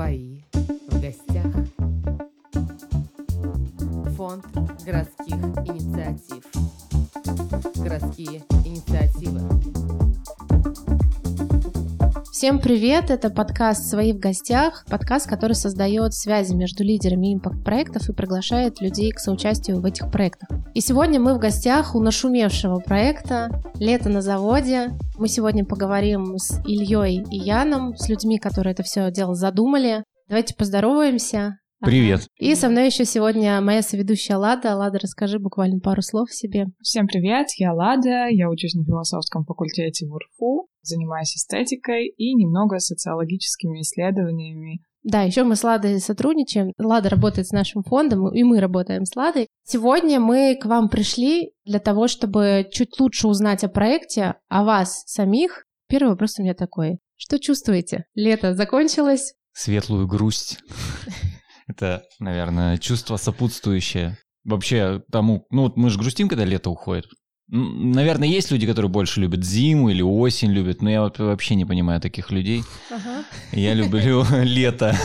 Свои в гостях. Фонд городских инициатив. Городские инициативы. Всем привет! Это подкаст «Свои в гостях», подкаст, который создает связи между лидерами импакт-проектов и приглашает людей к соучастию в этих проектах. И сегодня мы в гостях у нашумевшего проекта «Лето на заводе». Мы сегодня поговорим с Ильей и Яном, с людьми, которые это все дело задумали. Давайте поздороваемся. Привет. И со мной еще сегодня моя соведущая Лада. Лада, расскажи буквально пару слов о себе. Всем привет, я Лада, я учусь на философском факультете в УРФУ, занимаюсь эстетикой и немного социологическими исследованиями. Да, еще мы с Ладой сотрудничаем. Лада работает с нашим фондом, и мы работаем с Ладой. Сегодня мы к вам пришли для того, чтобы чуть лучше узнать о проекте, о вас самих. Первый вопрос у меня такой. Что чувствуете? Лето закончилось? Светлую грусть. Это, наверное, чувство сопутствующее вообще тому... Ну, вот мы же грустим, когда лето уходит. Наверное, есть люди, которые больше любят зиму или осень любят, но я вообще не понимаю таких людей. Ага. Я люблю лето.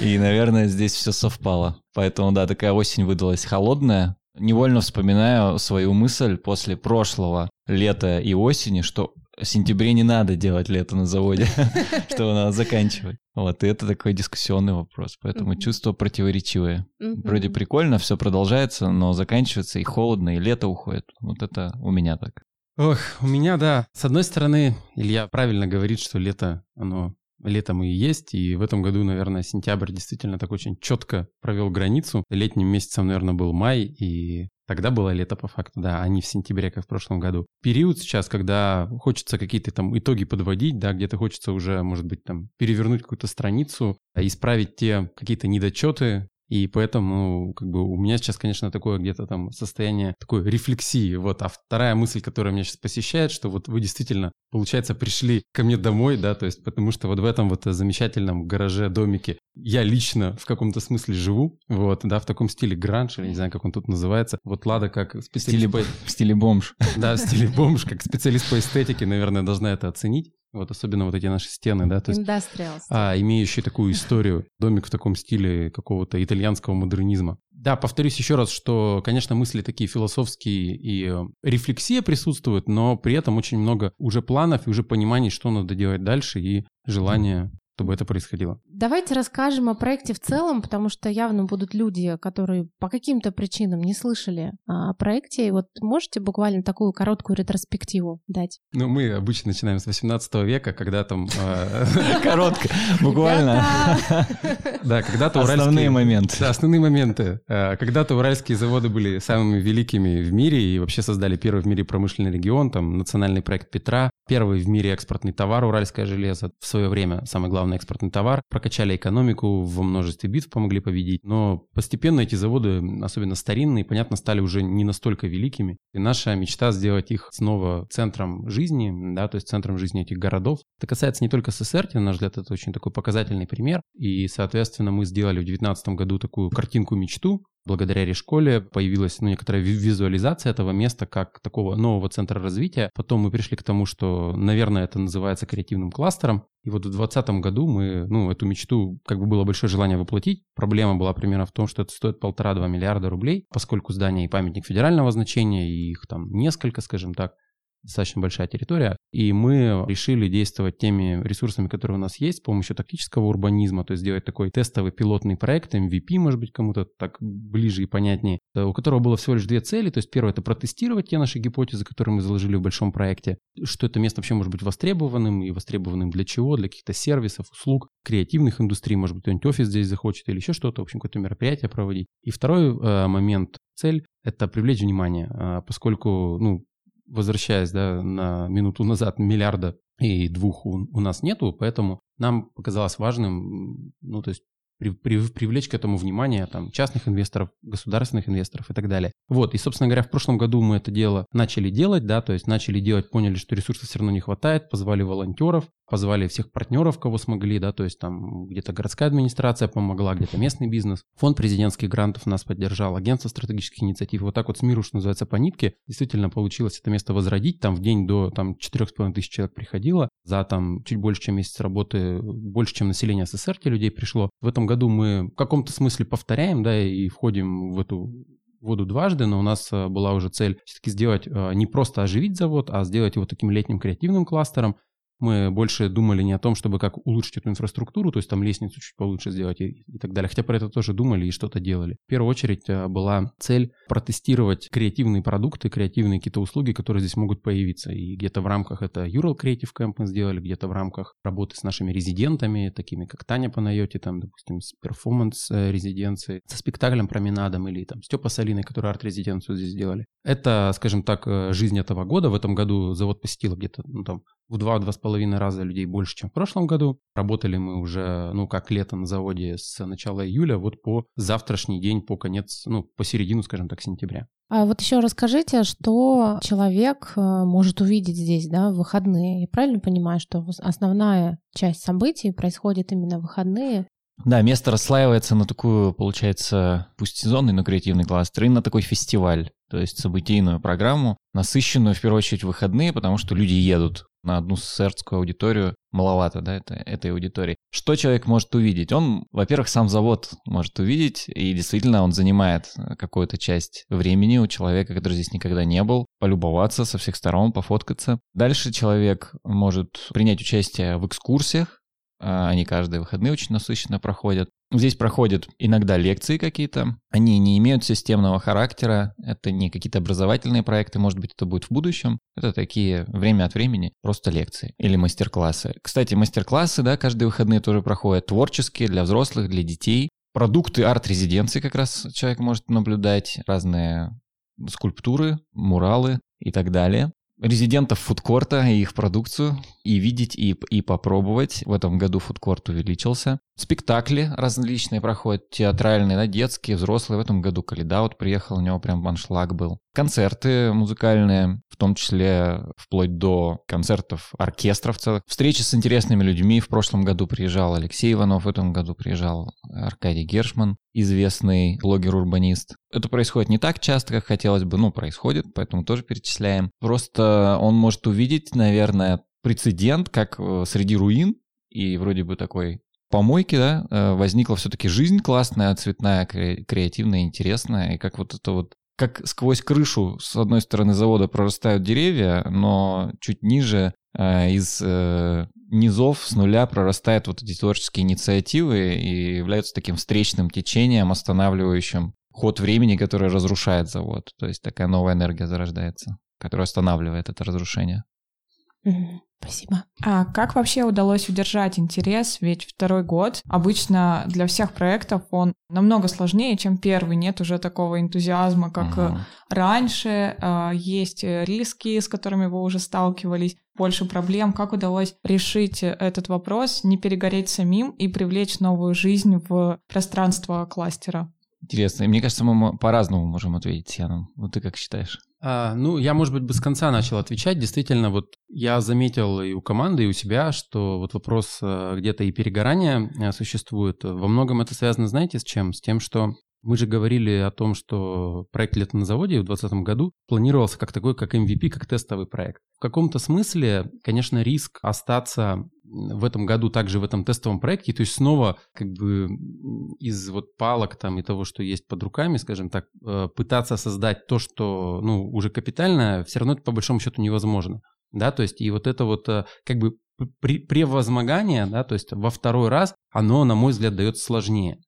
И, наверное, здесь все совпало. Поэтому, да, такая осень выдалась холодная. Невольно вспоминаю свою мысль после прошлого лета и осени, что в сентябре не надо делать лето на заводе, что надо заканчивать. Вот, и это такой дискуссионный вопрос, поэтому чувство противоречивое. Вроде прикольно, все продолжается, но заканчивается и холодно, и лето уходит. Вот это у меня так. Ох, у меня, да. С одной стороны, Илья правильно говорит, что лето, оно летом и есть, и в этом году, наверное, сентябрь действительно так очень четко провел границу. Летним месяцем, наверное, был май, и Тогда было лето по факту, да, а не в сентябре, как в прошлом году. Период сейчас, когда хочется какие-то там итоги подводить, да, где-то хочется уже, может быть, там перевернуть какую-то страницу, исправить те какие-то недочеты, и поэтому, как бы, у меня сейчас, конечно, такое где-то там состояние такой рефлексии. Вот, а вторая мысль, которая меня сейчас посещает, что вот вы действительно, получается, пришли ко мне домой, да, то есть потому что вот в этом вот замечательном гараже, домике я лично в каком-то смысле живу, вот, да, в таком стиле гранж, или не знаю, как он тут называется. Вот Лада как специалист... В стиле, по... в стиле бомж. Да, в стиле бомж, как специалист по эстетике, наверное, должна это оценить. Вот особенно вот эти наши стены, да, то есть, а, имеющие такую историю, домик в таком стиле какого-то итальянского модернизма. Да, повторюсь еще раз, что, конечно, мысли такие философские и э, рефлексия присутствует, но при этом очень много уже планов и уже пониманий, что надо делать дальше и желание чтобы это происходило. Давайте расскажем о проекте в целом, потому что явно будут люди, которые по каким-то причинам не слышали о проекте. И вот можете буквально такую короткую ретроспективу дать? Ну, мы обычно начинаем с 18 века, когда там... А, Коротко, буквально. Да, когда-то Основные моменты. Да, основные моменты. А, когда-то уральские заводы были самыми великими в мире и вообще создали первый в мире промышленный регион, там национальный проект Петра, первый в мире экспортный товар уральское железо в свое время, самый главный экспортный товар, прокачали экономику, во множестве битв помогли победить. Но постепенно эти заводы, особенно старинные, понятно, стали уже не настолько великими. И наша мечта сделать их снова центром жизни, да, то есть центром жизни этих городов. Это касается не только СССР, на наш взгляд, это очень такой показательный пример. И, соответственно, мы сделали в 2019 году такую картинку-мечту, благодаря Решколе появилась ну, некоторая визуализация этого места как такого нового центра развития. Потом мы пришли к тому, что, наверное, это называется креативным кластером. И вот в 2020 году мы, ну, эту мечту, как бы было большое желание воплотить. Проблема была примерно в том, что это стоит полтора-два миллиарда рублей, поскольку здание и памятник федерального значения, и их там несколько, скажем так достаточно большая территория, и мы решили действовать теми ресурсами, которые у нас есть, с помощью тактического урбанизма, то есть сделать такой тестовый пилотный проект, MVP, может быть, кому-то так ближе и понятнее, э, у которого было всего лишь две цели, то есть первое – это протестировать те наши гипотезы, которые мы заложили в большом проекте, что это место вообще может быть востребованным, и востребованным для чего, для каких-то сервисов, услуг, креативных индустрий, может быть, кто-нибудь офис здесь захочет или еще что-то, в общем, какое-то мероприятие проводить. И второй э, момент, цель – это привлечь внимание, э, поскольку, ну, возвращаясь да, на минуту назад, миллиарда и двух у, у нас нету, поэтому нам показалось важным, ну, то есть при, при, привлечь к этому внимание там, частных инвесторов, государственных инвесторов и так далее. Вот, и, собственно говоря, в прошлом году мы это дело начали делать, да, то есть начали делать, поняли, что ресурсов все равно не хватает, позвали волонтеров, позвали всех партнеров, кого смогли, да, то есть там где-то городская администрация помогла, где-то местный бизнес, фонд президентских грантов нас поддержал, агентство стратегических инициатив. Вот так вот с миру, что называется, по нитке, действительно получилось это место возродить. Там в день до там 4,5 тысяч человек приходило, за там чуть больше, чем месяц работы, больше, чем население СССР те людей пришло. В этом году мы в каком-то смысле повторяем, да, и входим в эту воду дважды, но у нас э, была уже цель все-таки сделать, э, не просто оживить завод, а сделать его таким летним креативным кластером, мы больше думали не о том, чтобы как улучшить эту инфраструктуру, то есть там лестницу чуть получше сделать и, и так далее. Хотя про это тоже думали и что-то делали. В первую очередь э, была цель протестировать креативные продукты, креативные какие-то услуги, которые здесь могут появиться. И где-то в рамках это Ural Creative Camp мы сделали, где-то в рамках работы с нашими резидентами, такими как Таня Панайоти, там, допустим, с перформанс э, со спектаклем променадом или там Степа Салиной, который арт-резиденцию здесь сделали. Это, скажем так, э, жизнь этого года. В этом году завод посетило где-то ну, там в два-два с половиной раза людей больше, чем в прошлом году. Работали мы уже, ну, как лето на заводе с начала июля, вот по завтрашний день, по конец, ну, по середину, скажем так, сентября. А вот еще расскажите, что человек э, может увидеть здесь, да, в выходные. Я правильно понимаю, что основная часть событий происходит именно в выходные? Да, место расслаивается на такую, получается, пусть сезонный, но креативный кластер, и на такой фестиваль, то есть событийную программу, насыщенную в первую очередь выходные, потому что люди едут на одну сэрдскую аудиторию маловато, да, это, этой аудитории. Что человек может увидеть? Он, во-первых, сам завод может увидеть, и действительно он занимает э, какую-то часть времени у человека, который здесь никогда не был, полюбоваться со всех сторон, пофоткаться. Дальше человек может принять участие в экскурсиях, а, они каждые выходные очень насыщенно проходят. Здесь проходят иногда лекции какие-то. Они не имеют системного характера. Это не какие-то образовательные проекты, может быть, это будет в будущем. Это такие время от времени просто лекции или мастер-классы. Кстати, мастер-классы, да, каждые выходные тоже проходят творческие для взрослых, для детей. Продукты арт-резиденции как раз человек может наблюдать. Разные скульптуры, муралы и так далее резидентов фудкорта и их продукцию и видеть, и, и попробовать. В этом году фудкорт увеличился. Спектакли различные проходят, театральные, да, детские, взрослые. В этом году Каледа вот приехал, у него прям аншлаг был. Концерты музыкальные, в том числе вплоть до концертов оркестров целых. Встречи с интересными людьми. В прошлом году приезжал Алексей Иванов, в этом году приезжал Аркадий Гершман, известный блогер-урбанист. Это происходит не так часто, как хотелось бы, но происходит, поэтому тоже перечисляем. Просто он может увидеть, наверное, прецедент, как э, среди руин, и вроде бы такой помойки, да, э, возникла все-таки жизнь классная, цветная, креативная, интересная, и как вот это вот как сквозь крышу с одной стороны завода прорастают деревья, но чуть ниже э, из низов с нуля прорастают вот эти творческие инициативы и являются таким встречным течением, останавливающим ход времени, который разрушает завод. То есть такая новая энергия зарождается, которая останавливает это разрушение. Спасибо. А как вообще удалось удержать интерес? Ведь второй год обычно для всех проектов он намного сложнее, чем первый. Нет уже такого энтузиазма, как угу. раньше. А, есть риски, с которыми вы уже сталкивались, больше проблем. Как удалось решить этот вопрос, не перегореть самим и привлечь новую жизнь в пространство кластера? Интересно. И мне кажется, мы по-разному можем ответить с Яном. Вот ты как считаешь? А, ну, я, может быть, бы с конца начал отвечать. Действительно, вот я заметил и у команды, и у себя, что вот вопрос э, где-то и перегорания э, существует. Во многом это связано, знаете, с чем? С тем, что мы же говорили о том, что проект «Лето на заводе» в 2020 году планировался как такой, как MVP, как тестовый проект. В каком-то смысле, конечно, риск остаться в этом году также в этом тестовом проекте, то есть снова как бы из вот палок там и того, что есть под руками, скажем так, э, пытаться создать то, что, ну, уже капитально, все равно это по большому счету невозможно. Да, то есть и вот это вот э, как бы превозмогание, да, то есть во второй раз, оно, на мой взгляд, дается сложнее.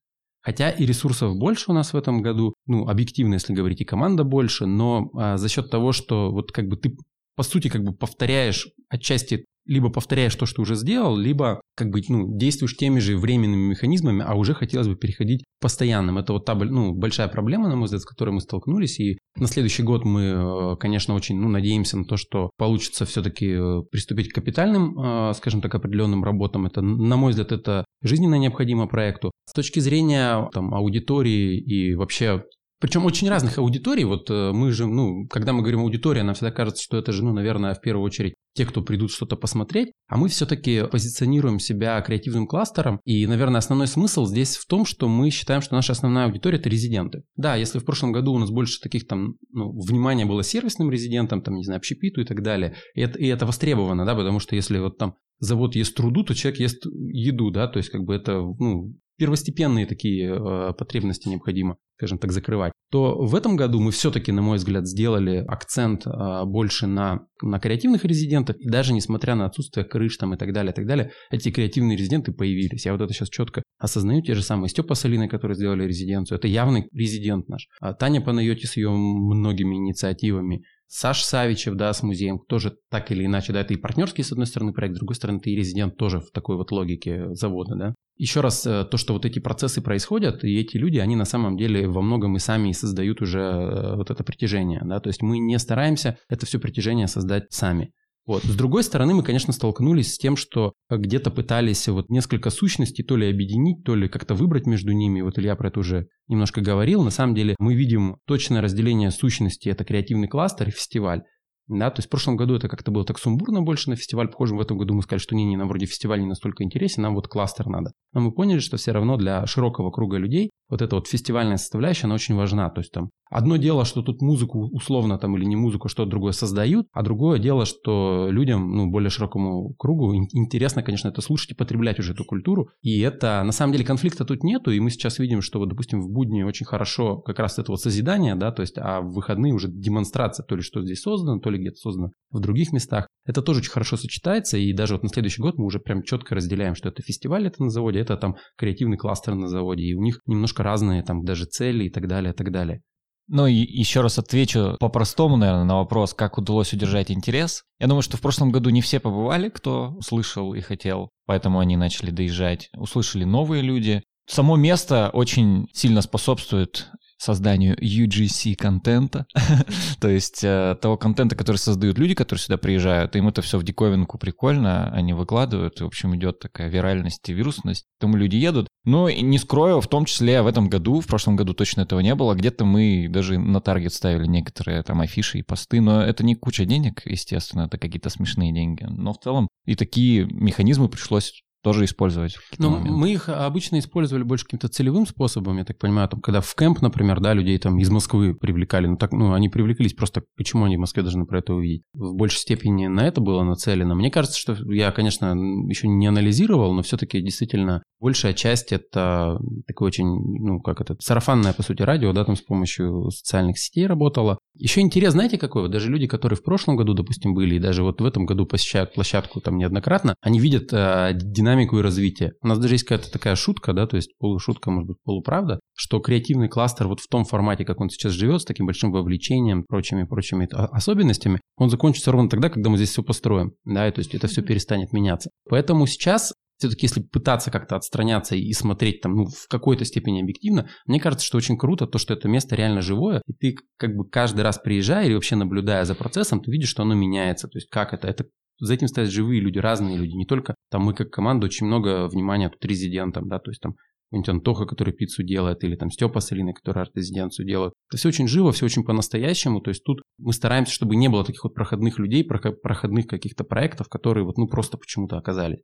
Хотя и ресурсов больше у нас в этом году, ну, объективно, если говорить, и команда больше, но а, за счет того, что вот как бы ты по сути как бы повторяешь отчасти либо повторяешь то, что уже сделал, либо как бы ну, действуешь теми же временными механизмами, а уже хотелось бы переходить к постоянным. Это вот та ну, большая проблема, на мой взгляд, с которой мы столкнулись. И на следующий год мы, э, конечно, очень ну, надеемся на то, что получится все-таки э, приступить к капитальным, э, скажем так, определенным работам. Это, на мой взгляд, это жизненно необходимо проекту. С точки зрения там, аудитории и вообще причем очень разных аудиторий. Вот мы же, ну, когда мы говорим аудитория, нам всегда кажется, что это же, ну, наверное, в первую очередь те, кто придут что-то посмотреть, а мы все-таки позиционируем себя креативным кластером, и, наверное, основной смысл здесь в том, что мы считаем, что наша основная аудитория – это резиденты. Да, если в прошлом году у нас больше таких там, ну, внимания было сервисным резидентам, там, не знаю, общепиту и так далее, и это, и это востребовано, да, потому что если вот там завод ест труду, то человек ест еду, да, то есть как бы это, ну, первостепенные такие э, потребности необходимо, скажем так, закрывать, то в этом году мы все-таки, на мой взгляд, сделали акцент э, больше на, на креативных резидентов, и даже несмотря на отсутствие крыш там и так далее, и так далее, эти креативные резиденты появились. Я вот это сейчас четко осознаю, те же самые Степа с Алиной, которые сделали резиденцию, это явный резидент наш. А Таня Панайоти с ее многими инициативами, Саш Савичев, да, с музеем, тоже так или иначе, да, это и партнерский, с одной стороны, проект, с другой стороны, ты и резидент тоже в такой вот логике завода, да. Еще раз, э, то, что вот эти процессы происходят, и эти люди, они на самом деле во многом и сами создают уже э, вот это притяжение, да, то есть мы не стараемся это все притяжение создать сами. Вот. С другой стороны, мы, конечно, столкнулись с тем, что где-то пытались вот несколько сущностей то ли объединить, то ли как-то выбрать между ними. Вот Илья про это уже немножко говорил. На самом деле мы видим точное разделение сущности. Это креативный кластер и фестиваль. Да, то есть в прошлом году это как-то было так сумбурно больше на фестиваль похоже. В этом году мы сказали, что не, не, нам вроде фестиваль не настолько интересен, нам вот кластер надо. Но мы поняли, что все равно для широкого круга людей вот эта вот фестивальная составляющая, она очень важна. То есть там одно дело, что тут музыку условно там или не музыку, что-то другое создают, а другое дело, что людям, ну, более широкому кругу интересно, конечно, это слушать и потреблять уже эту культуру. И это, на самом деле, конфликта тут нету, и мы сейчас видим, что вот, допустим, в будни очень хорошо как раз это вот созидание, да, то есть, а в выходные уже демонстрация, то ли что здесь создано, то ли где-то создано в других местах. Это тоже очень хорошо сочетается, и даже вот на следующий год мы уже прям четко разделяем, что это фестиваль это на заводе, это там креативный кластер на заводе, и у них немножко разные там даже цели и так далее, и так далее. Ну и еще раз отвечу по-простому, наверное, на вопрос, как удалось удержать интерес. Я думаю, что в прошлом году не все побывали, кто услышал и хотел, поэтому они начали доезжать. Услышали новые люди. Само место очень сильно способствует созданию UGC контента, то есть э, того контента, который создают люди, которые сюда приезжают, им это все в диковинку прикольно, они выкладывают, и, в общем, идет такая виральность и вирусность, тому люди едут. Но не скрою, в том числе в этом году, в прошлом году точно этого не было, где-то мы даже на таргет ставили некоторые там афиши и посты, но это не куча денег, естественно, это какие-то смешные деньги, но в целом и такие механизмы пришлось тоже использовать. Ну, мы их обычно использовали больше каким-то целевым способом, я так понимаю, там, когда в кемп, например, да, людей там из Москвы привлекали, ну, так, ну, они привлеклись просто, почему они в Москве должны про это увидеть? В большей степени на это было нацелено. Мне кажется, что я, конечно, еще не анализировал, но все-таки действительно большая часть это такое очень, ну, как это, сарафанное, по сути, радио, да, там с помощью социальных сетей работало. Еще интерес, знаете, какой? Вот даже люди, которые в прошлом году, допустим, были, и даже вот в этом году посещают площадку там неоднократно, они видят э, динамику и развитие. У нас даже есть какая-то такая шутка, да, то есть полушутка, может быть, полуправда, что креативный кластер вот в том формате, как он сейчас живет, с таким большим вовлечением, прочими-прочими особенностями, он закончится ровно тогда, когда мы здесь все построим, да, и то есть это все перестанет меняться. Поэтому сейчас все-таки если пытаться как-то отстраняться и смотреть там, ну, в какой-то степени объективно, мне кажется, что очень круто то, что это место реально живое, и ты как бы каждый раз приезжая или вообще наблюдая за процессом, ты видишь, что оно меняется, то есть как это, это за этим стоят живые люди, разные люди, не только там мы как команда очень много внимания тут резидентам, да, то есть там какой-нибудь Антоха, который пиццу делает, или там Степа с который арт-резиденцию делают. Это все очень живо, все очень по-настоящему, то есть тут мы стараемся, чтобы не было таких вот проходных людей, проходных каких-то проектов, которые вот ну просто почему-то оказались.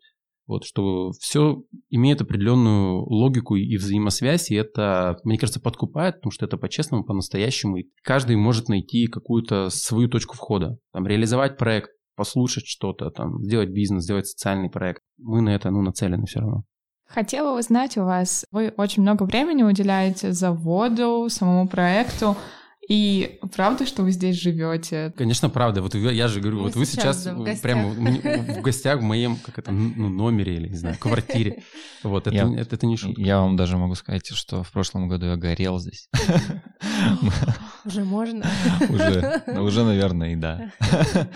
Вот, что все имеет определенную логику и взаимосвязь, и это, мне кажется, подкупает, потому что это по-честному, по-настоящему, и каждый может найти какую-то свою точку входа, там, реализовать проект, послушать что-то, там, сделать бизнес, сделать социальный проект. Мы на это, ну, нацелены все равно. Хотела узнать у вас, вы очень много времени уделяете заводу, самому проекту. И правда, что вы здесь живете? Конечно, правда. Вот я же говорю, Мы вот вы сейчас прямо в гостях в моем как это, ну, номере или, не знаю, квартире. Вот, это, я, это, это не шутка. Я вам даже могу сказать, что в прошлом году я горел здесь. Уже можно? Уже, уже, наверное, и да.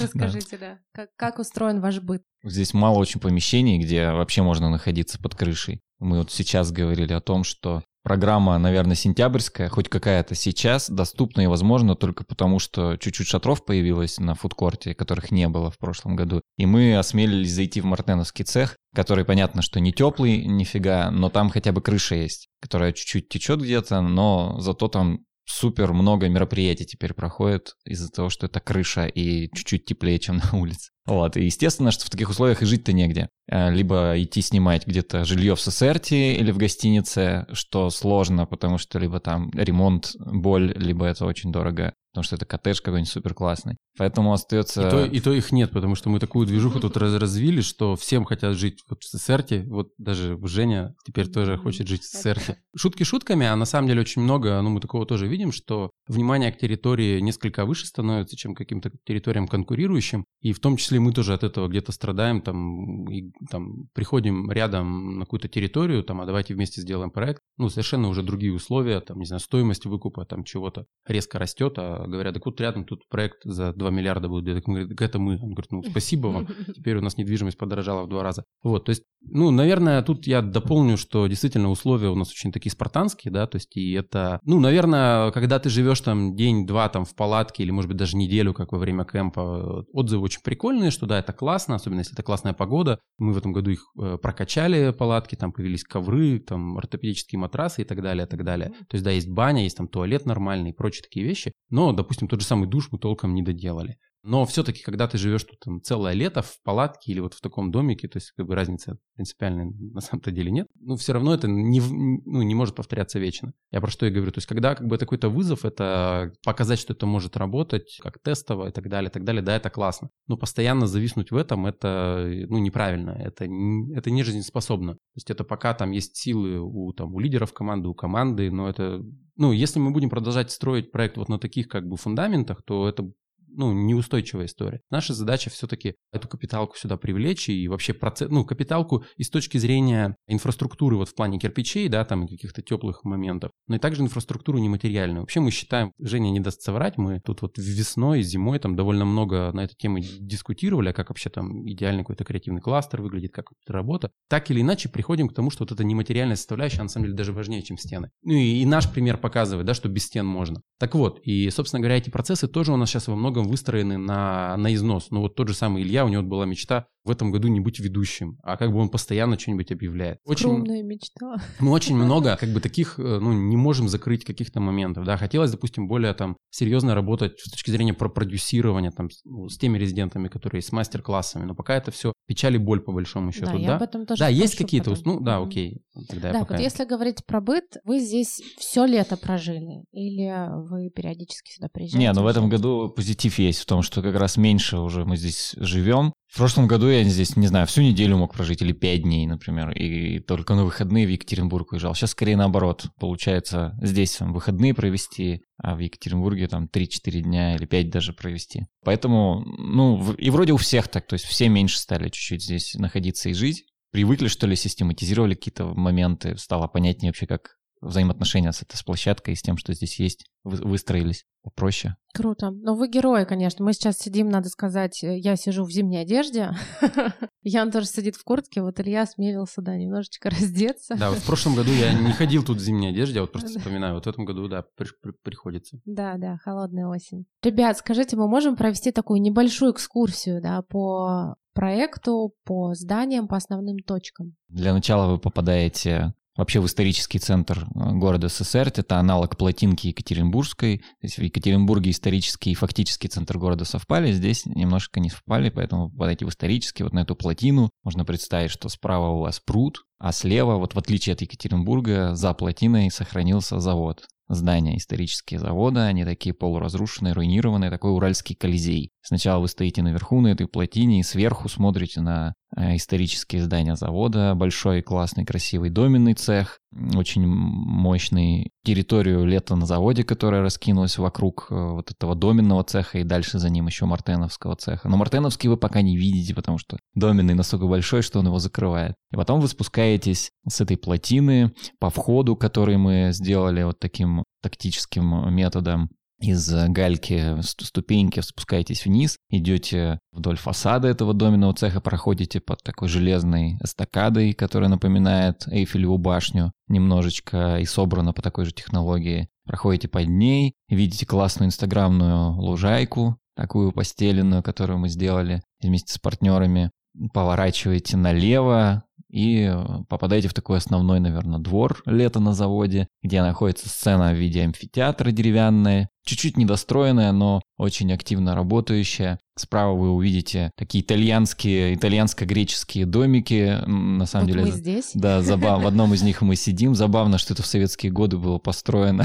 Расскажите, да. Как устроен ваш быт? Здесь мало очень помещений, где вообще можно находиться под крышей. Мы вот сейчас говорили о том, что программа, наверное, сентябрьская, хоть какая-то сейчас, доступна и возможно только потому, что чуть-чуть шатров появилось на фудкорте, которых не было в прошлом году. И мы осмелились зайти в мартеновский цех, который, понятно, что не теплый нифига, но там хотя бы крыша есть, которая чуть-чуть течет где-то, но зато там супер много мероприятий теперь проходит из-за того, что это крыша и чуть-чуть теплее, чем на улице. Вот, и естественно, что в таких условиях и жить-то негде. Э, либо идти снимать где-то жилье в Сесерте или в гостинице, что сложно, потому что либо там ремонт, боль, либо это очень дорого потому что это коттедж какой-нибудь супер классный. Поэтому остается... И то, и то их нет, потому что мы такую движуху тут раз развили, что всем хотят жить вот в Сесерте. Вот даже Женя теперь тоже хочет жить в Сесерте. Шутки шутками, а на самом деле очень много, ну мы такого тоже видим, что внимание к территории несколько выше становится, чем к каким-то территориям конкурирующим. И в том числе мы тоже от этого где-то страдаем, там, и, там приходим рядом на какую-то территорию, там, а давайте вместе сделаем проект. Ну, совершенно уже другие условия, там, не знаю, стоимость выкупа там чего-то резко растет, а говорят, так вот рядом тут проект за 2 миллиарда будет. Я так, говорю, так это мы. Он говорит, ну, спасибо вам. Теперь у нас недвижимость подорожала в два раза. Вот, то есть, ну, наверное, тут я дополню, что действительно условия у нас очень такие спартанские, да, то есть, и это, ну, наверное, когда ты живешь там день-два там в палатке или, может быть, даже неделю, как во время кемпа, отзывы очень прикольные, что да, это классно, особенно если это классная погода. Мы в этом году их э, прокачали, палатки, там появились ковры, там ортопедические матрасы и так далее, и так далее. То есть, да, есть баня, есть там туалет нормальный и прочие такие вещи. Но, допустим, тот же самый душ мы толком не доделали. Но все-таки, когда ты живешь тут там, целое лето в палатке или вот в таком домике, то есть как бы разницы принципиальной на самом-то деле нет, ну все равно это не, ну, не может повторяться вечно. Я про что и говорю. То есть когда как бы это какой-то вызов, это показать, что это может работать, как тестово и так далее, и так далее, да, это классно. Но постоянно зависнуть в этом, это ну, неправильно, это, это не жизнеспособно. То есть это пока там есть силы у, там, у лидеров команды, у команды, но это ну, если мы будем продолжать строить проект вот на таких как бы фундаментах, то это ну, неустойчивая история. Наша задача все-таки эту капиталку сюда привлечь и вообще процесс, ну, капиталку и с точки зрения инфраструктуры вот в плане кирпичей, да, там каких-то теплых моментов, но и также инфраструктуру нематериальную. Вообще мы считаем, Женя не даст соврать, мы тут вот весной, зимой там довольно много на эту тему дискутировали, а как вообще там идеальный какой-то креативный кластер выглядит, как это работа. Так или иначе приходим к тому, что вот эта нематериальная составляющая, на самом деле даже важнее, чем стены. Ну и, и наш пример показывает, да, что без стен можно. Так вот, и, собственно говоря, эти процессы тоже у нас сейчас во многом выстроены на, на износ. Ну вот тот же самый Илья, у него была мечта в этом году не быть ведущим, а как бы он постоянно что-нибудь объявляет. Очень, Скромная мечта. Мы очень много как бы таких, э, ну, не можем закрыть каких-то моментов, да. Хотелось, допустим, более там серьезно работать с точки зрения про продюсирования там ну, с теми резидентами, которые с мастер-классами, но пока это все печаль и боль по большому счету, да? Я да, об этом тоже да есть какие-то, ну да, окей. Тогда да, вот если говорить про быт, вы здесь все лето прожили или вы периодически сюда приезжаете? Не, ну в этом году позитив есть в том, что как раз меньше уже мы здесь живем, в прошлом году я здесь, не знаю, всю неделю мог прожить или пять дней, например, и только на выходные в Екатеринбург уезжал. Сейчас скорее наоборот. Получается, здесь выходные провести, а в Екатеринбурге там 3-4 дня или 5 даже провести. Поэтому, ну, и вроде у всех так, то есть все меньше стали чуть-чуть здесь находиться и жить. Привыкли, что ли, систематизировали какие-то моменты, стало понятнее вообще, как взаимоотношения с этой с площадкой и с тем, что здесь есть, выстроились попроще. Круто. Но вы герои, конечно. Мы сейчас сидим, надо сказать, э, я сижу в зимней одежде. Ян тоже сидит в куртке, вот Илья смелился, да, немножечко раздеться. Да, вот в прошлом году я не ходил тут в зимней одежде, я вот просто вспоминаю, вот в этом году, да, при, при, приходится. Да, да, холодная осень. Ребят, скажите, мы можем провести такую небольшую экскурсию, да, по проекту, по зданиям, по основным точкам? Для начала вы попадаете вообще в исторический центр э, города СССР. Это аналог плотинки Екатеринбургской. То есть в Екатеринбурге исторический и фактический центр города совпали, здесь немножко не совпали, поэтому подойти в исторический, вот на эту плотину. Можно представить, что справа у вас пруд, а слева, вот в отличие от Екатеринбурга, за плотиной сохранился завод здания исторические завода, они такие полуразрушенные, руинированные, такой уральский колизей. Сначала вы стоите наверху на этой плотине и сверху смотрите на исторические здания завода, большой, классный, красивый доменный цех, очень мощный территорию лета на заводе, которая раскинулась вокруг э, вот этого доменного цеха и дальше за ним еще мартеновского цеха. Но мартеновский вы пока не видите, потому что доменный настолько большой, что он его закрывает. И потом вы спускаетесь с этой плотины по входу, который мы сделали вот таким тактическим методом из гальки ступеньки спускаетесь вниз, идете вдоль фасада этого доменного цеха, проходите под такой железной эстакадой, которая напоминает Эйфелеву башню немножечко и собрана по такой же технологии. Проходите под ней, видите классную инстаграмную лужайку, такую постеленную, которую мы сделали вместе с партнерами. Поворачиваете налево, и э, попадаете в такой основной, наверное, двор лета на заводе, где находится сцена в виде амфитеатра деревянная, чуть-чуть недостроенная, но очень активно работающая. Справа вы увидите такие итальянские, итальянско-греческие домики. На самом вот деле, мы здесь. да, забав... в одном из них мы сидим. Забавно, что это в советские годы было построено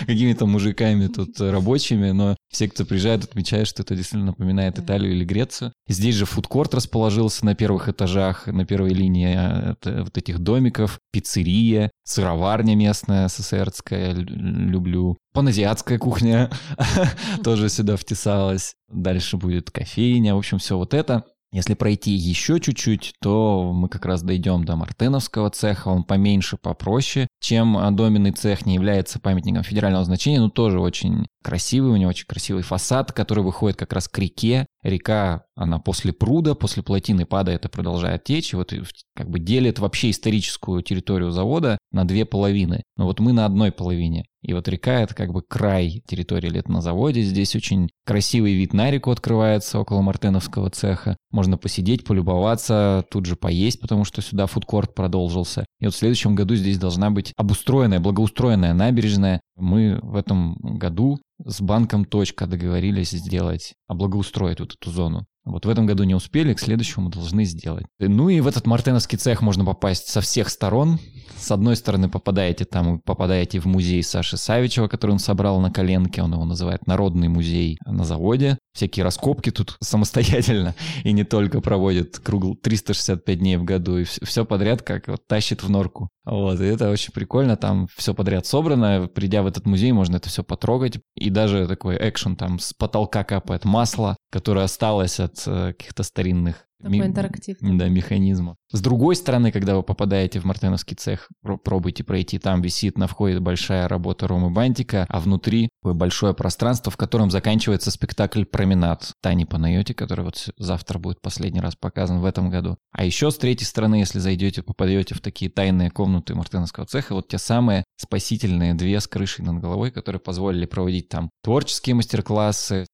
какими-то мужиками тут рабочими, но все, кто приезжает, отмечают, что это действительно напоминает Италию или Грецию. Здесь же фудкорт расположился на первых этажах, на первой линии э, вот этих домиков, пиццерия, сыроварня местная, СССРская, люблю. Паназиатская кухня тоже сюда втесалась. Дальше будет кофейня, в общем, все вот это. Если пройти еще чуть-чуть, то мы как раз дойдем до Мартеновского цеха, он поменьше, попроще, чем доменный цех не является памятником федерального значения, но тоже очень красивый, у него очень красивый фасад, который выходит как раз к реке. Река, она после пруда, после плотины падает и продолжает течь, и вот как бы делит вообще историческую территорию завода на две половины. Но вот мы на одной половине. И вот река — это как бы край территории лет на заводе. Здесь очень красивый вид на реку открывается около Мартеновского цеха. Можно посидеть, полюбоваться, тут же поесть, потому что сюда фудкорт продолжился. И вот в следующем году здесь должна быть обустроенная, благоустроенная набережная. Мы в этом году с банком «Точка» договорились сделать, облагоустроить вот эту зону. Вот в этом году не успели, к следующему должны сделать. Ну и в этот мартеновский цех можно попасть со всех сторон. С одной стороны попадаете там, попадаете в музей Саши Савичева, который он собрал на коленке, он его называет Народный музей на заводе. Всякие раскопки тут самостоятельно и не только проводит кругл 365 дней в году и все подряд как вот тащит в норку. Вот, и это очень прикольно, там все подряд собрано, придя в этот музей, можно это все потрогать, и даже такой экшен, там с потолка капает масло, которое осталось от э, каких-то старинных такой интерактив. Да, механизма. С другой стороны, когда вы попадаете в мартеновский цех, пробуйте пройти, там висит на входе большая работа Ромы Бантика, а внутри такое большое пространство, в котором заканчивается спектакль «Променад» Тани Панайоти, который вот завтра будет последний раз показан в этом году. А еще с третьей стороны, если зайдете, попадете в такие тайные комнаты мартеновского цеха, вот те самые спасительные две с крышей над головой, которые позволили проводить там творческие мастер-классы,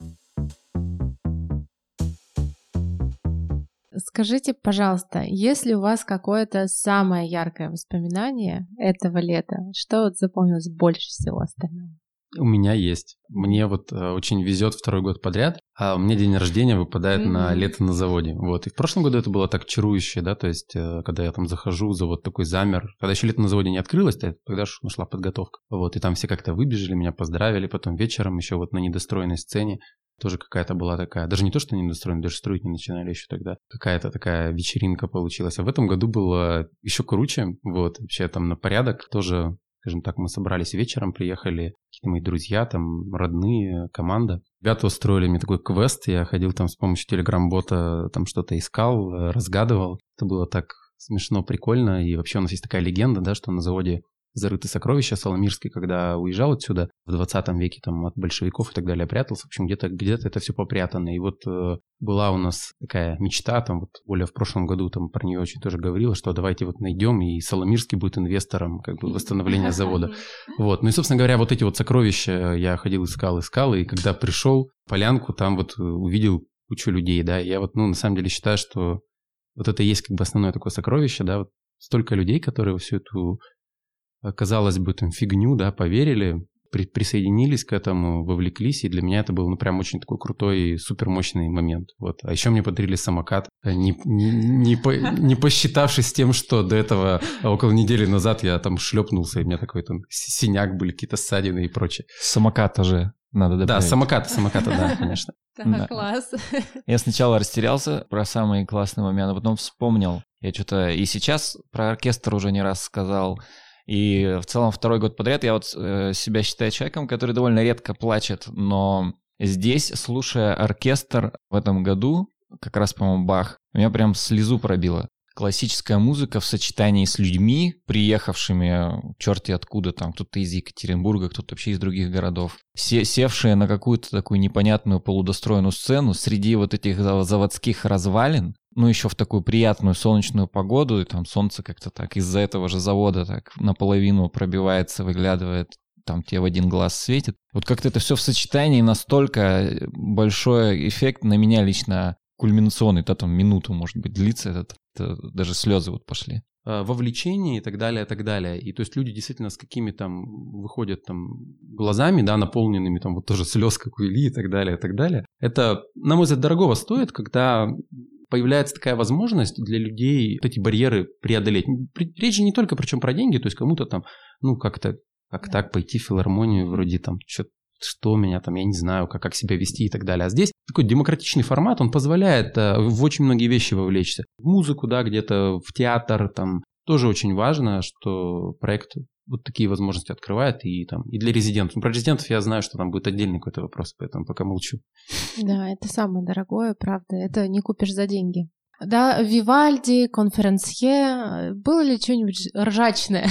Скажите, пожалуйста, если у вас какое-то самое яркое воспоминание этого лета, что вот запомнилось больше всего остального? У меня есть. Мне вот э, очень везет второй год подряд, а у меня день рождения выпадает mm-hmm. на лето на заводе. Вот. И в прошлом году это было так чарующе, да, то есть, э, когда я там захожу, завод такой замер. Когда еще лето на заводе не открылось, тогда же нашла подготовка. Вот. И там все как-то выбежали, меня поздравили, потом вечером еще вот на недостроенной сцене тоже какая-то была такая, даже не то, что не достроены, даже строить не начинали еще тогда. Какая-то такая вечеринка получилась. А в этом году было еще круче. Вот, вообще там на порядок тоже, скажем так, мы собрались вечером, приехали какие-то мои друзья, там родные, команда. Ребята устроили мне такой квест, я ходил там с помощью телеграм-бота, там что-то искал, разгадывал. Это было так смешно, прикольно. И вообще у нас есть такая легенда, да, что на заводе зарыты сокровища. Соломирский, когда уезжал отсюда в 20 веке там от большевиков и так далее, прятался. В общем, где-то где это все попрятано. И вот э, была у нас такая мечта, там вот Оля в прошлом году там про нее очень тоже говорила, что давайте вот найдем, и Соломирский будет инвестором как бы восстановления завода. Вот. Ну и, собственно говоря, вот эти вот сокровища я ходил, искал, искал, и когда пришел полянку, там вот увидел кучу людей, да, я вот, ну, на самом деле считаю, что вот это и есть как бы основное такое сокровище, да, вот столько людей, которые всю эту казалось бы, там фигню, да, поверили, при, присоединились к этому, вовлеклись, и для меня это был, ну, прям очень такой крутой и супер мощный момент, вот. А еще мне подарили самокат, э, не, не, не, по, не посчитавшись тем, что до этого около недели назад я там шлепнулся, и у меня такой там синяк были, какие-то ссадины и прочее. Самокат тоже надо добавить. Да, самокаты, самокаты, да, конечно. Да, класс. Я сначала растерялся про самый классный момент, а потом вспомнил. Я что-то и сейчас про оркестр уже не раз сказал, и в целом второй год подряд я вот э, себя считаю человеком, который довольно редко плачет, но здесь, слушая оркестр в этом году, как раз, по-моему, Бах, меня прям слезу пробило. Классическая музыка в сочетании с людьми, приехавшими черти откуда там, кто-то из Екатеринбурга, кто-то вообще из других городов, се севшие на какую-то такую непонятную полудостроенную сцену среди вот этих заводских развалин, ну, еще в такую приятную солнечную погоду, и там солнце как-то так из-за этого же завода так наполовину пробивается, выглядывает, там тебе в один глаз светит. Вот как-то это все в сочетании настолько большой эффект на меня лично кульминационный, да, там минуту, может быть, длится этот, это даже слезы вот пошли. Э, вовлечение и так далее, и так далее. И то есть люди действительно с какими там выходят там глазами, да, наполненными там вот тоже слез, как у Ильи и так далее, и так далее. Это, на мой взгляд, дорогого стоит, когда появляется такая возможность для людей вот эти барьеры преодолеть. Речь же не только причем про деньги, то есть кому-то там, ну, как-то как так пойти в филармонию, вроде там что что меня там, я не знаю, как, как себя вести и так далее. А здесь такой демократичный формат, он позволяет э, в очень многие вещи вовлечься. В музыку, да, где-то в театр, там тоже очень важно, что проект вот такие возможности открывает и там и для резидентов. Ну, про резидентов я знаю, что там будет отдельный какой-то вопрос, поэтому пока молчу. Да, это самое дорогое, правда. Это не купишь за деньги. Да, Вивальди, конференсье. Было ли что-нибудь ржачное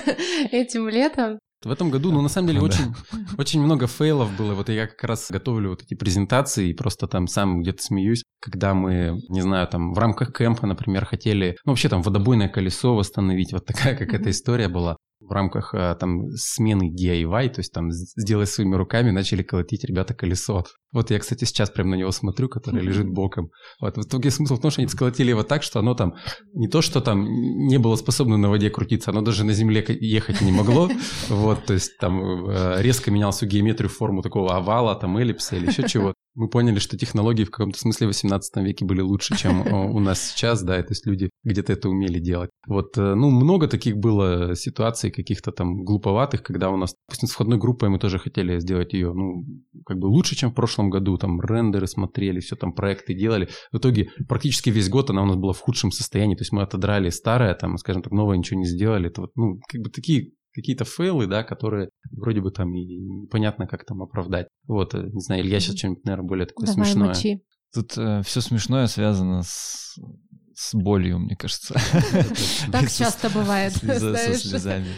этим летом? В этом году, ну, на самом деле, очень, очень много фейлов было. Вот я как раз готовлю вот эти презентации и просто там сам где-то смеюсь, когда мы, не знаю, там в рамках кемпа, например, хотели, ну, вообще там водобойное колесо восстановить. Вот такая какая-то история была в рамках а, там смены DIY, то есть там сделай своими руками, начали колотить ребята колесо. Вот я, кстати, сейчас прямо на него смотрю, который лежит боком. Вот в итоге смысл в том, что они сколотили его так, что оно там не то, что там не было способно на воде крутиться, оно даже на земле ехать не могло. Вот, то есть там э, резко менял всю геометрию, форму такого овала, там эллипса или еще чего мы поняли, что технологии в каком-то смысле в 18 веке были лучше, чем у нас сейчас, да, то есть люди где-то это умели делать. Вот, э, ну, много таких было ситуаций каких-то там глуповатых, когда у нас, допустим, с входной группой мы тоже хотели сделать ее, ну, как бы лучше, чем в прошлом году, там рендеры смотрели, все там проекты делали. В итоге практически весь год она у нас была в худшем состоянии, то есть мы отодрали старое, там, скажем так, новое ничего не сделали. Это вот, ну, как бы такие какие-то фейлы, да, которые вроде бы там и непонятно, как там оправдать. Вот, э, не знаю, Илья сейчас что-нибудь, наверное, более такое Давай, смешное. Мочи. Тут э, все смешное связано с, с болью, мне кажется. Так часто бывает, Со слезами.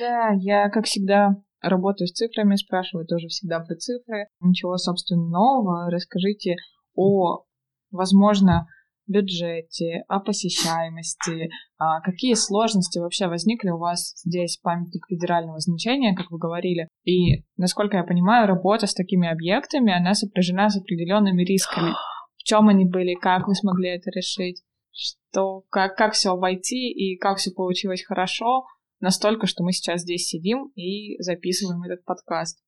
Да, я, как всегда, работаю с цифрами, спрашиваю тоже всегда про цифры. Ничего, собственно, нового. Расскажите о, возможно, бюджете, о посещаемости, а какие сложности вообще возникли у вас здесь, памятник федерального значения, как вы говорили, и, насколько я понимаю, работа с такими объектами, она сопряжена с определенными рисками. В чем они были, как вы смогли это решить, что, как, как все войти и как все получилось хорошо, настолько, что мы сейчас здесь сидим и записываем этот подкаст.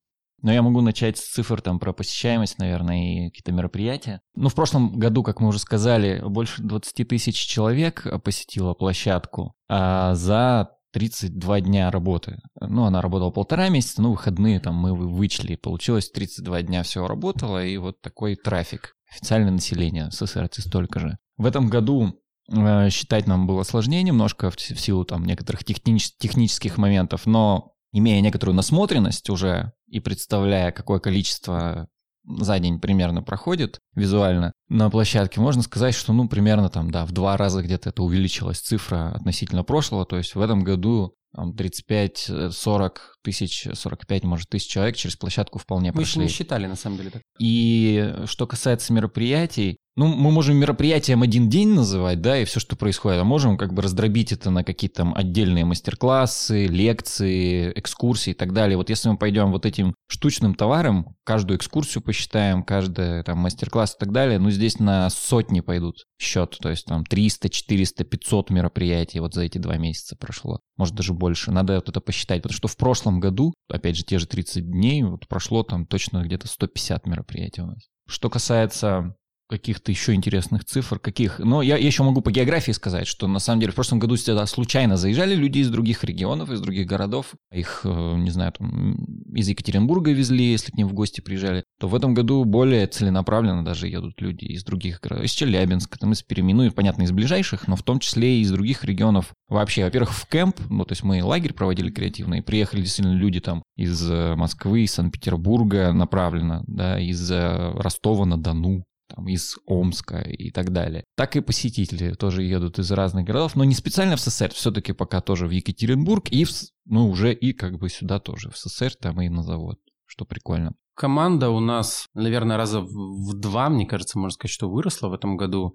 Но я могу начать с цифр там про посещаемость, наверное, и какие-то мероприятия. Ну, в прошлом году, как мы уже сказали, больше 20 тысяч человек посетило площадку а за 32 дня работы. Ну, она работала полтора месяца, ну, выходные там мы вычли. Получилось 32 дня все работало, и вот такой трафик. Официальное население СССР столько же. В этом году э, считать нам было сложнее немножко в силу там некоторых технич- технических моментов, но имея некоторую насмотренность уже и представляя, какое количество за день примерно проходит визуально на площадке, можно сказать, что, ну, примерно там, да, в два раза где-то это увеличилась цифра относительно прошлого. То есть в этом году 35-40 тысяч, 45, может, тысяч человек через площадку вполне Мы прошли. Мы еще не считали, на самом деле. Так. И что касается мероприятий, ну, мы можем мероприятием один день называть, да, и все, что происходит, а можем как бы раздробить это на какие-то там отдельные мастер-классы, лекции, экскурсии и так далее. Вот если мы пойдем вот этим штучным товаром, каждую экскурсию посчитаем, каждый там мастер-класс и так далее, ну, здесь на сотни пойдут счет, то есть там 300, 400, 500 мероприятий вот за эти два месяца прошло, может даже больше. Надо вот это посчитать, потому что в прошлом году, опять же, те же 30 дней, вот прошло там точно где-то 150 мероприятий у нас. Что касается каких-то еще интересных цифр, каких. Но я, я еще могу по географии сказать, что на самом деле в прошлом году сюда случайно заезжали люди из других регионов, из других городов. Их, э, не знаю, там, из Екатеринбурга везли, если к ним в гости приезжали. То в этом году более целенаправленно даже едут люди из других городов. Из Челябинска, там из Перми, ну и, понятно, из ближайших, но в том числе и из других регионов. Вообще, во-первых, в кемп, ну то есть мы лагерь проводили креативный, приехали действительно люди там из э, Москвы, из Санкт-Петербурга направленно, да, из э, Ростова-на-Дону, там, из Омска и так далее. Так и посетители тоже едут из разных городов, но не специально в СССР, все-таки пока тоже в Екатеринбург и в, ну, уже и как бы сюда тоже, в СССР там и на завод, что прикольно. Команда у нас, наверное, раза в два, мне кажется, можно сказать, что выросла в этом году.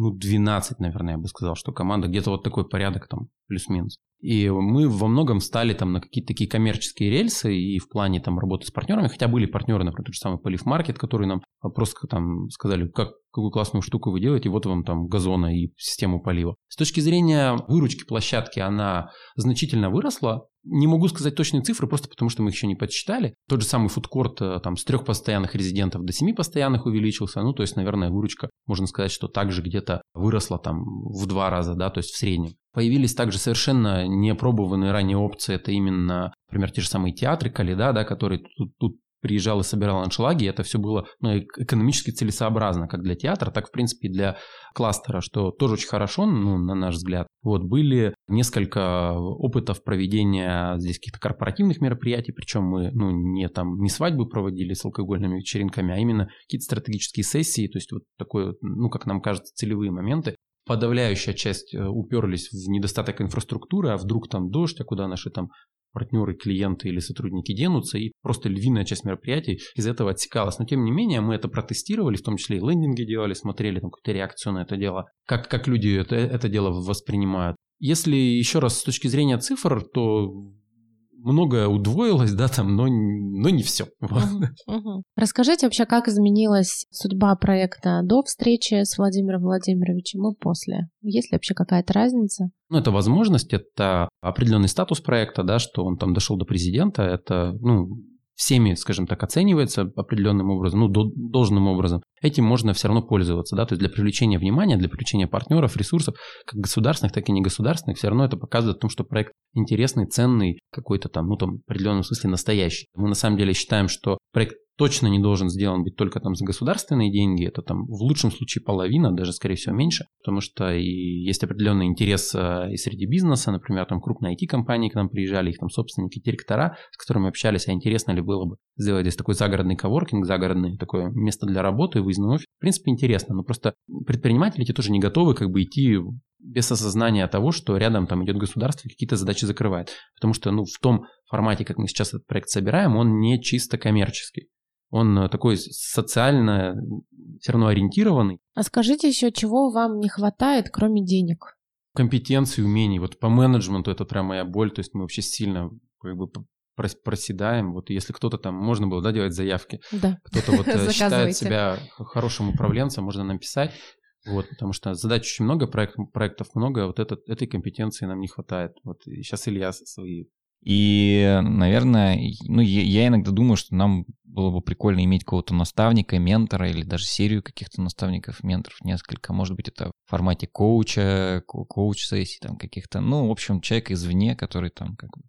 Ну, 12, наверное, я бы сказал, что команда где-то вот такой порядок там, плюс-минус. И мы во многом встали там на какие-то такие коммерческие рельсы и в плане там работы с партнерами, хотя были партнеры, например, тот же самый Полив Маркет, которые нам просто там сказали, как, какую классную штуку вы делаете, вот вам там газона и систему полива. С точки зрения выручки площадки она значительно выросла, не могу сказать точные цифры, просто потому что мы их еще не подсчитали. Тот же самый фудкорт э, там с трех постоянных резидентов до семи постоянных увеличился. Ну, то есть, наверное, выручка, можно сказать, что также где-то выросла там в два раза, да, то есть в среднем. Появились также совершенно неопробованные ранее опции. Это именно, например, те же самые театры, Каледа, да, которые тут, тут приезжал и собирал аншлаги, это все было ну, экономически целесообразно, как для театра, так, в принципе, и для кластера, что тоже очень хорошо, ну, на наш взгляд. Вот, были несколько опытов проведения здесь каких-то корпоративных мероприятий, причем мы, ну, не там, не свадьбы проводили с алкогольными вечеринками, а именно какие-то стратегические сессии, то есть вот такое, ну, как нам кажется, целевые моменты, подавляющая часть э, уперлись в недостаток инфраструктуры, а вдруг там дождь, а куда наши там партнеры, клиенты или сотрудники денутся, и просто львиная часть мероприятий из этого отсекалась. Но тем не менее мы это протестировали, в том числе и лендинги делали, смотрели там какую-то реакцию на это дело, как, как люди это, это дело воспринимают. Если еще раз с точки зрения цифр, то многое удвоилось, да, там, но, но не все. Расскажите вообще, как изменилась судьба проекта до встречи с Владимиром Владимировичем и после? Есть ли вообще какая-то разница? Ну, это возможность, это определенный статус проекта, да, что он там дошел до президента, это, ну, всеми, скажем так, оценивается определенным образом, ну, до, должным образом, этим можно все равно пользоваться, да, то есть для привлечения внимания, для привлечения партнеров, ресурсов, как государственных, так и негосударственных, все равно это показывает о том, что проект интересный, ценный, какой-то там, ну, там, в определенном смысле настоящий. Мы на самом деле считаем, что проект точно не должен сделан быть только там за государственные деньги, это там в лучшем случае половина, даже скорее всего меньше, потому что и есть определенный интерес э, и среди бизнеса, например, там крупные IT-компании к нам приезжали, их там собственники, директора, с которыми общались, а интересно ли было бы сделать здесь такой загородный коворкинг, загородный такое место для работы, выездной офис. В принципе, интересно, но просто предприниматели эти тоже не готовы как бы идти без осознания того, что рядом там идет государство и какие-то задачи закрывает. Потому что ну, в том формате, как мы сейчас этот проект собираем, он не чисто коммерческий. Он такой социально все равно ориентированный. А скажите еще, чего вам не хватает, кроме денег? Компетенции, умений. Вот по менеджменту это прям моя боль. То есть мы вообще сильно как бы проседаем. Вот если кто-то там, можно было да, делать заявки. Да. Кто-то вот э, считает себя хорошим управленцем, можно написать. Вот, потому что задач очень много, проект, проектов много, вот этот, этой компетенции нам не хватает. Вот сейчас Илья свои и, наверное, ну, я иногда думаю, что нам было бы прикольно иметь какого-то наставника, ментора или даже серию каких-то наставников, менторов несколько. Может быть, это в формате коуча, коуч-сессий там каких-то. Ну, в общем, человек извне, который там как бы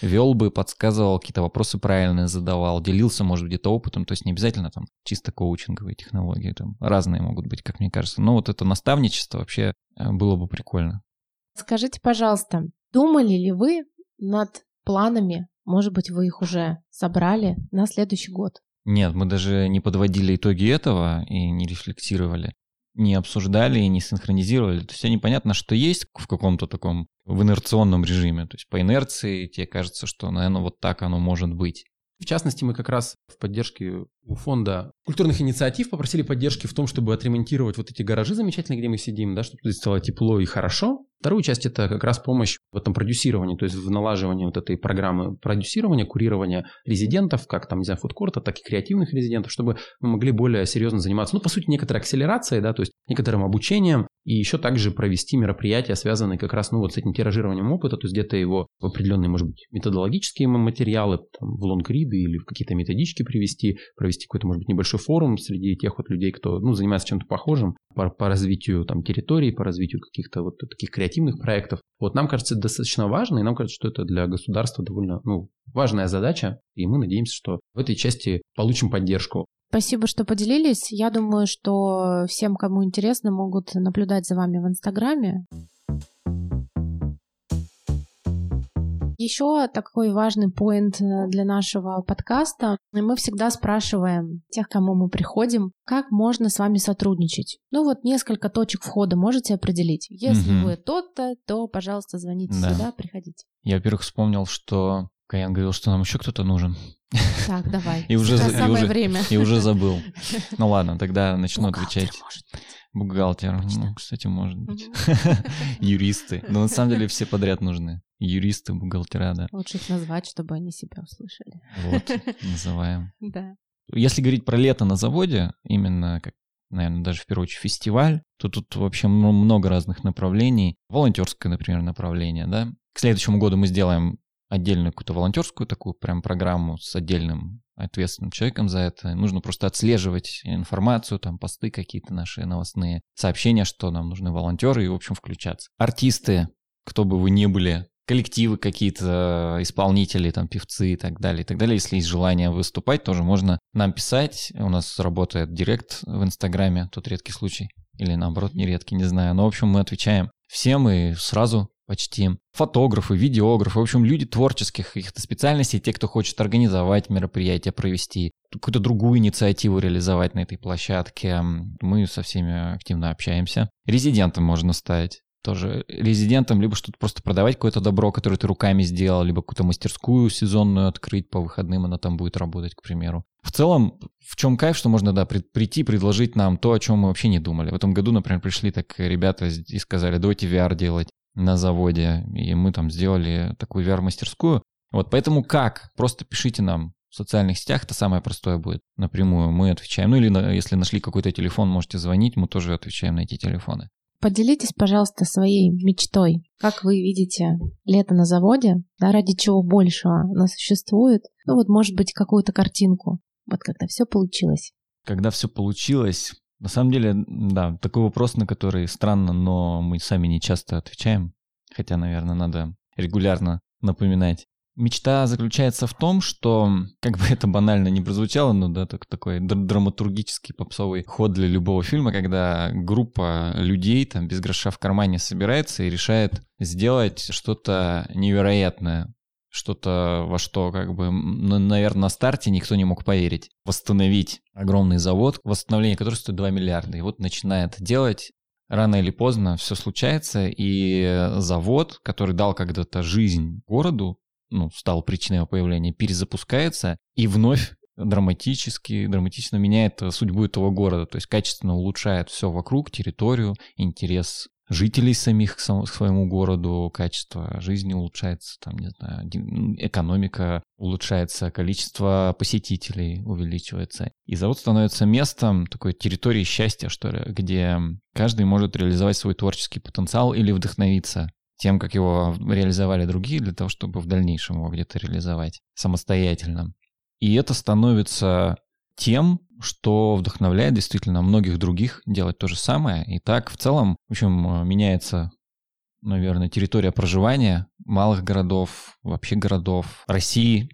вел бы, подсказывал, какие-то вопросы правильные задавал, делился, может, где-то опытом, то есть не обязательно там чисто коучинговые технологии, там разные могут быть, как мне кажется. Но вот это наставничество вообще э, было бы прикольно. Скажите, пожалуйста, думали ли вы над планами, может быть, вы их уже собрали на следующий год? Нет, мы даже не подводили итоги этого и не рефлексировали, не обсуждали и не синхронизировали. То есть они понятно, что есть в каком-то таком в инерционном режиме. То есть по инерции тебе кажется, что, наверное, вот так оно может быть. В частности, мы как раз в поддержке у фонда культурных инициатив попросили поддержки в том, чтобы отремонтировать вот эти гаражи замечательные, где мы сидим, да, чтобы здесь стало тепло и хорошо. Вторую часть – это как раз помощь в этом продюсировании, то есть в налаживании вот этой программы продюсирования, курирования резидентов, как там, не знаю, фудкорта, так и креативных резидентов, чтобы мы могли более серьезно заниматься, ну, по сути, некоторой акселерацией, да, то есть некоторым обучением, и еще также провести мероприятия, связанные как раз, ну, вот с этим тиражированием опыта, то есть где-то его в определенные, может быть, методологические материалы, там, в лонгриды или в какие-то методички привести, провести какой-то, может быть, небольшой форум среди тех вот людей, кто, ну, занимается чем-то похожим по, по развитию там территории, по развитию каких-то вот таких креативных проектов. Вот нам кажется, это достаточно важно, и нам кажется, что это для государства довольно, ну, важная задача, и мы надеемся, что в этой части получим поддержку. Спасибо, что поделились. Я думаю, что всем, кому интересно, могут наблюдать за вами в Инстаграме. Еще такой важный поинт э, для нашего подкаста. Мы всегда спрашиваем тех, кому мы приходим, как можно с вами сотрудничать. Ну вот несколько точек входа можете определить. Если угу. вы тот-то, то, пожалуйста, звоните да. сюда, приходите. Я, во-первых, вспомнил, что Каян говорил, что нам еще кто-то нужен. Так, давай. И уже, и, уже, время. и уже забыл. Ну ладно, тогда начну отвечать. Бухгалтер. Ну, кстати, может быть. Юристы. Но на самом деле все подряд нужны. Юристы, бухгалтера, да. Лучше их назвать, чтобы они себя услышали. Вот, называем. Да. Если говорить про лето на заводе, именно как наверное, даже в первую очередь фестиваль, то тут вообще много разных направлений. Волонтерское, например, направление, да. К следующему году мы сделаем отдельную какую-то волонтерскую такую прям программу с отдельным ответственным человеком за это. Нужно просто отслеживать информацию, там посты какие-то наши новостные, сообщения, что нам нужны волонтеры и, в общем, включаться. Артисты, кто бы вы ни были, коллективы какие-то, исполнители, там, певцы и так далее, и так далее. Если есть желание выступать, тоже можно нам писать. У нас работает директ в Инстаграме, тот редкий случай. Или наоборот, нередкий, не знаю. Но, в общем, мы отвечаем всем и сразу почти. Фотографы, видеографы, в общем, люди творческих каких-то специальностей, те, кто хочет организовать мероприятие, провести, какую-то другую инициативу реализовать на этой площадке. Мы со всеми активно общаемся. Резидентом можно стать тоже резидентом, либо что-то просто продавать какое-то добро, которое ты руками сделал, либо какую-то мастерскую сезонную открыть по выходным, она там будет работать, к примеру. В целом, в чем кайф, что можно, да, прийти, предложить нам то, о чем мы вообще не думали. В этом году, например, пришли так ребята и сказали, давайте VR делать на заводе, и мы там сделали такую VR-мастерскую. Вот поэтому как? Просто пишите нам в социальных сетях, это самое простое будет напрямую, мы отвечаем. Ну или на, если нашли какой-то телефон, можете звонить, мы тоже отвечаем на эти телефоны. Поделитесь, пожалуйста, своей мечтой. Как вы видите лето на заводе, да, ради чего большего оно существует? Ну вот, может быть, какую-то картинку. Вот когда все получилось. Когда все получилось, на самом деле, да, такой вопрос, на который странно, но мы сами не часто отвечаем. Хотя, наверное, надо регулярно напоминать. Мечта заключается в том, что, как бы это банально не прозвучало, но да, так, такой драматургический попсовый ход для любого фильма, когда группа людей там без гроша в кармане собирается и решает сделать что-то невероятное, что-то во что, как бы, ну, наверное, на старте никто не мог поверить. Восстановить огромный завод, восстановление которого стоит 2 миллиарда. И вот начинает делать рано или поздно все случается, и завод, который дал когда-то жизнь городу, ну, стал причиной его появления, перезапускается и вновь драматически, драматично меняет судьбу этого города, то есть качественно улучшает все вокруг, территорию, интерес жителей самих к своему городу, качество жизни улучшается, там, не знаю, экономика улучшается, количество посетителей увеличивается. И завод становится местом такой территории счастья, что ли, где каждый может реализовать свой творческий потенциал или вдохновиться тем, как его реализовали другие, для того, чтобы в дальнейшем его где-то реализовать самостоятельно. И это становится тем, что вдохновляет действительно многих других делать то же самое. И так в целом, в общем, меняется, наверное, территория проживания малых городов, вообще городов, России.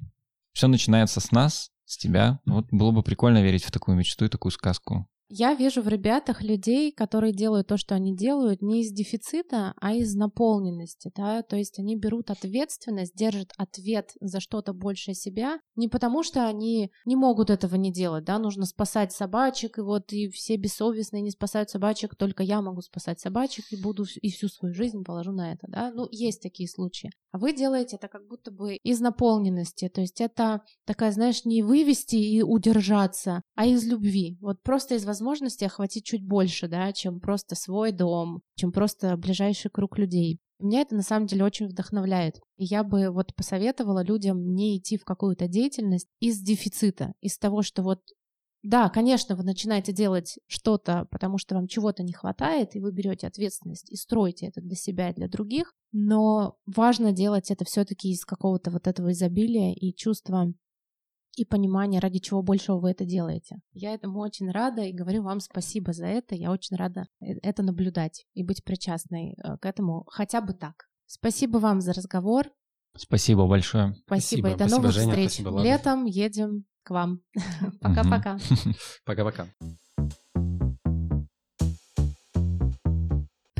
Все начинается с нас, с тебя. Вот было бы прикольно верить в такую мечту и такую сказку. Я вижу в ребятах людей, которые делают то, что они делают, не из дефицита, а из наполненности, да, то есть они берут ответственность, держат ответ за что-то большее себя, не потому что они не могут этого не делать, да, нужно спасать собачек, и вот и все бессовестные не спасают собачек, только я могу спасать собачек и буду и всю свою жизнь положу на это, да, ну, есть такие случаи. А вы делаете это как будто бы из наполненности, то есть это такая, знаешь, не вывести и удержаться, а из любви, вот просто из возможности возможности охватить чуть больше, да, чем просто свой дом, чем просто ближайший круг людей. Меня это на самом деле очень вдохновляет. И я бы вот посоветовала людям не идти в какую-то деятельность из дефицита, из того, что вот да, конечно, вы начинаете делать что-то, потому что вам чего-то не хватает, и вы берете ответственность и строите это для себя и для других, но важно делать это все-таки из какого-то вот этого изобилия и чувства и понимание, ради чего большего вы это делаете. Я этому очень рада и говорю вам спасибо за это. Я очень рада э, это наблюдать и быть причастной э, к этому хотя бы так. Спасибо вам за разговор. Спасибо большое. Спасибо, спасибо. и до спасибо, новых Женя, встреч. Спасибо, Летом едем к вам. Пока-пока. Пока-пока.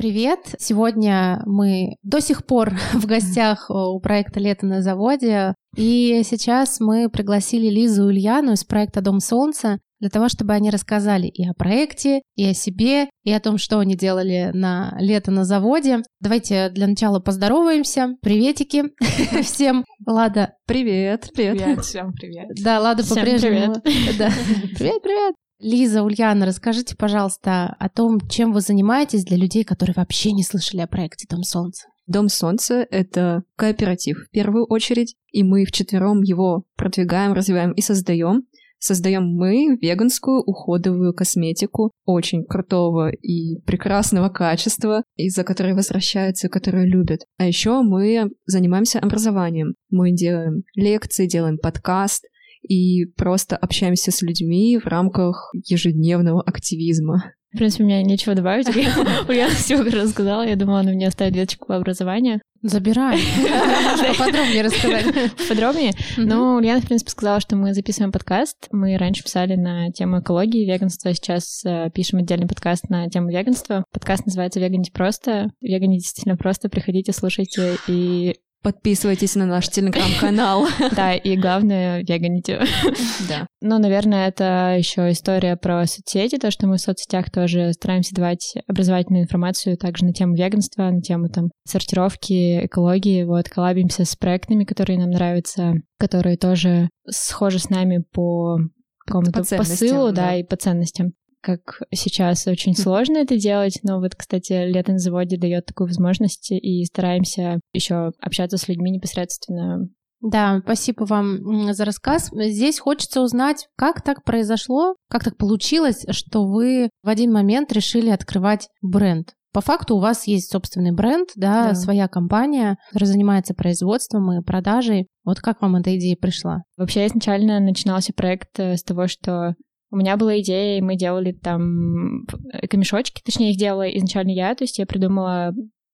Привет! Сегодня мы до сих пор в гостях у проекта «Лето на заводе». И сейчас мы пригласили Лизу и Ульяну из проекта «Дом солнца» для того, чтобы они рассказали и о проекте, и о себе, и о том, что они делали на лето на заводе. Давайте для начала поздороваемся. Приветики всем. Лада, привет. Привет. Привет, всем привет. Да, Лада по-прежнему. Привет, привет. Лиза, Ульяна, расскажите, пожалуйста, о том, чем вы занимаетесь для людей, которые вообще не слышали о проекте «Дом солнца». Дом солнца — это кооператив в первую очередь, и мы вчетвером его продвигаем, развиваем и создаем. Создаем мы веганскую уходовую косметику очень крутого и прекрасного качества, из-за которой возвращаются, которую любят. А еще мы занимаемся образованием. Мы делаем лекции, делаем подкаст, и просто общаемся с людьми в рамках ежедневного активизма. В принципе, у меня нечего добавить. Я все рассказала. Я думала, она мне оставит веточку по образованию. Забирай. Поподробнее рассказать. Подробнее? Ну, Ульяна, в принципе, сказала, что мы записываем подкаст. Мы раньше писали на тему экологии, веганства. Сейчас э, пишем отдельный подкаст на тему веганства. Подкаст называется «Веганить просто». Веганить действительно просто. Приходите, слушайте и Подписывайтесь на наш телеграм-канал. Да, и главное, веганите. Да. Ну, наверное, это еще история про соцсети, то, что мы в соцсетях тоже стараемся давать образовательную информацию также на тему веганства, на тему там сортировки, экологии. Вот, коллабимся с проектами, которые нам нравятся, которые тоже схожи с нами по какому-то посылу, да, и по ценностям как сейчас очень сложно это делать, но вот, кстати, лето на заводе дает такую возможность, и стараемся еще общаться с людьми непосредственно. Да, спасибо вам за рассказ. Здесь хочется узнать, как так произошло, как так получилось, что вы в один момент решили открывать бренд. По факту у вас есть собственный бренд, да, да, своя компания, которая занимается производством и продажей. Вот как вам эта идея пришла? Вообще изначально начинался проект э, с того, что у меня была идея, и мы делали там камешочки, точнее, их делала изначально я, то есть я придумала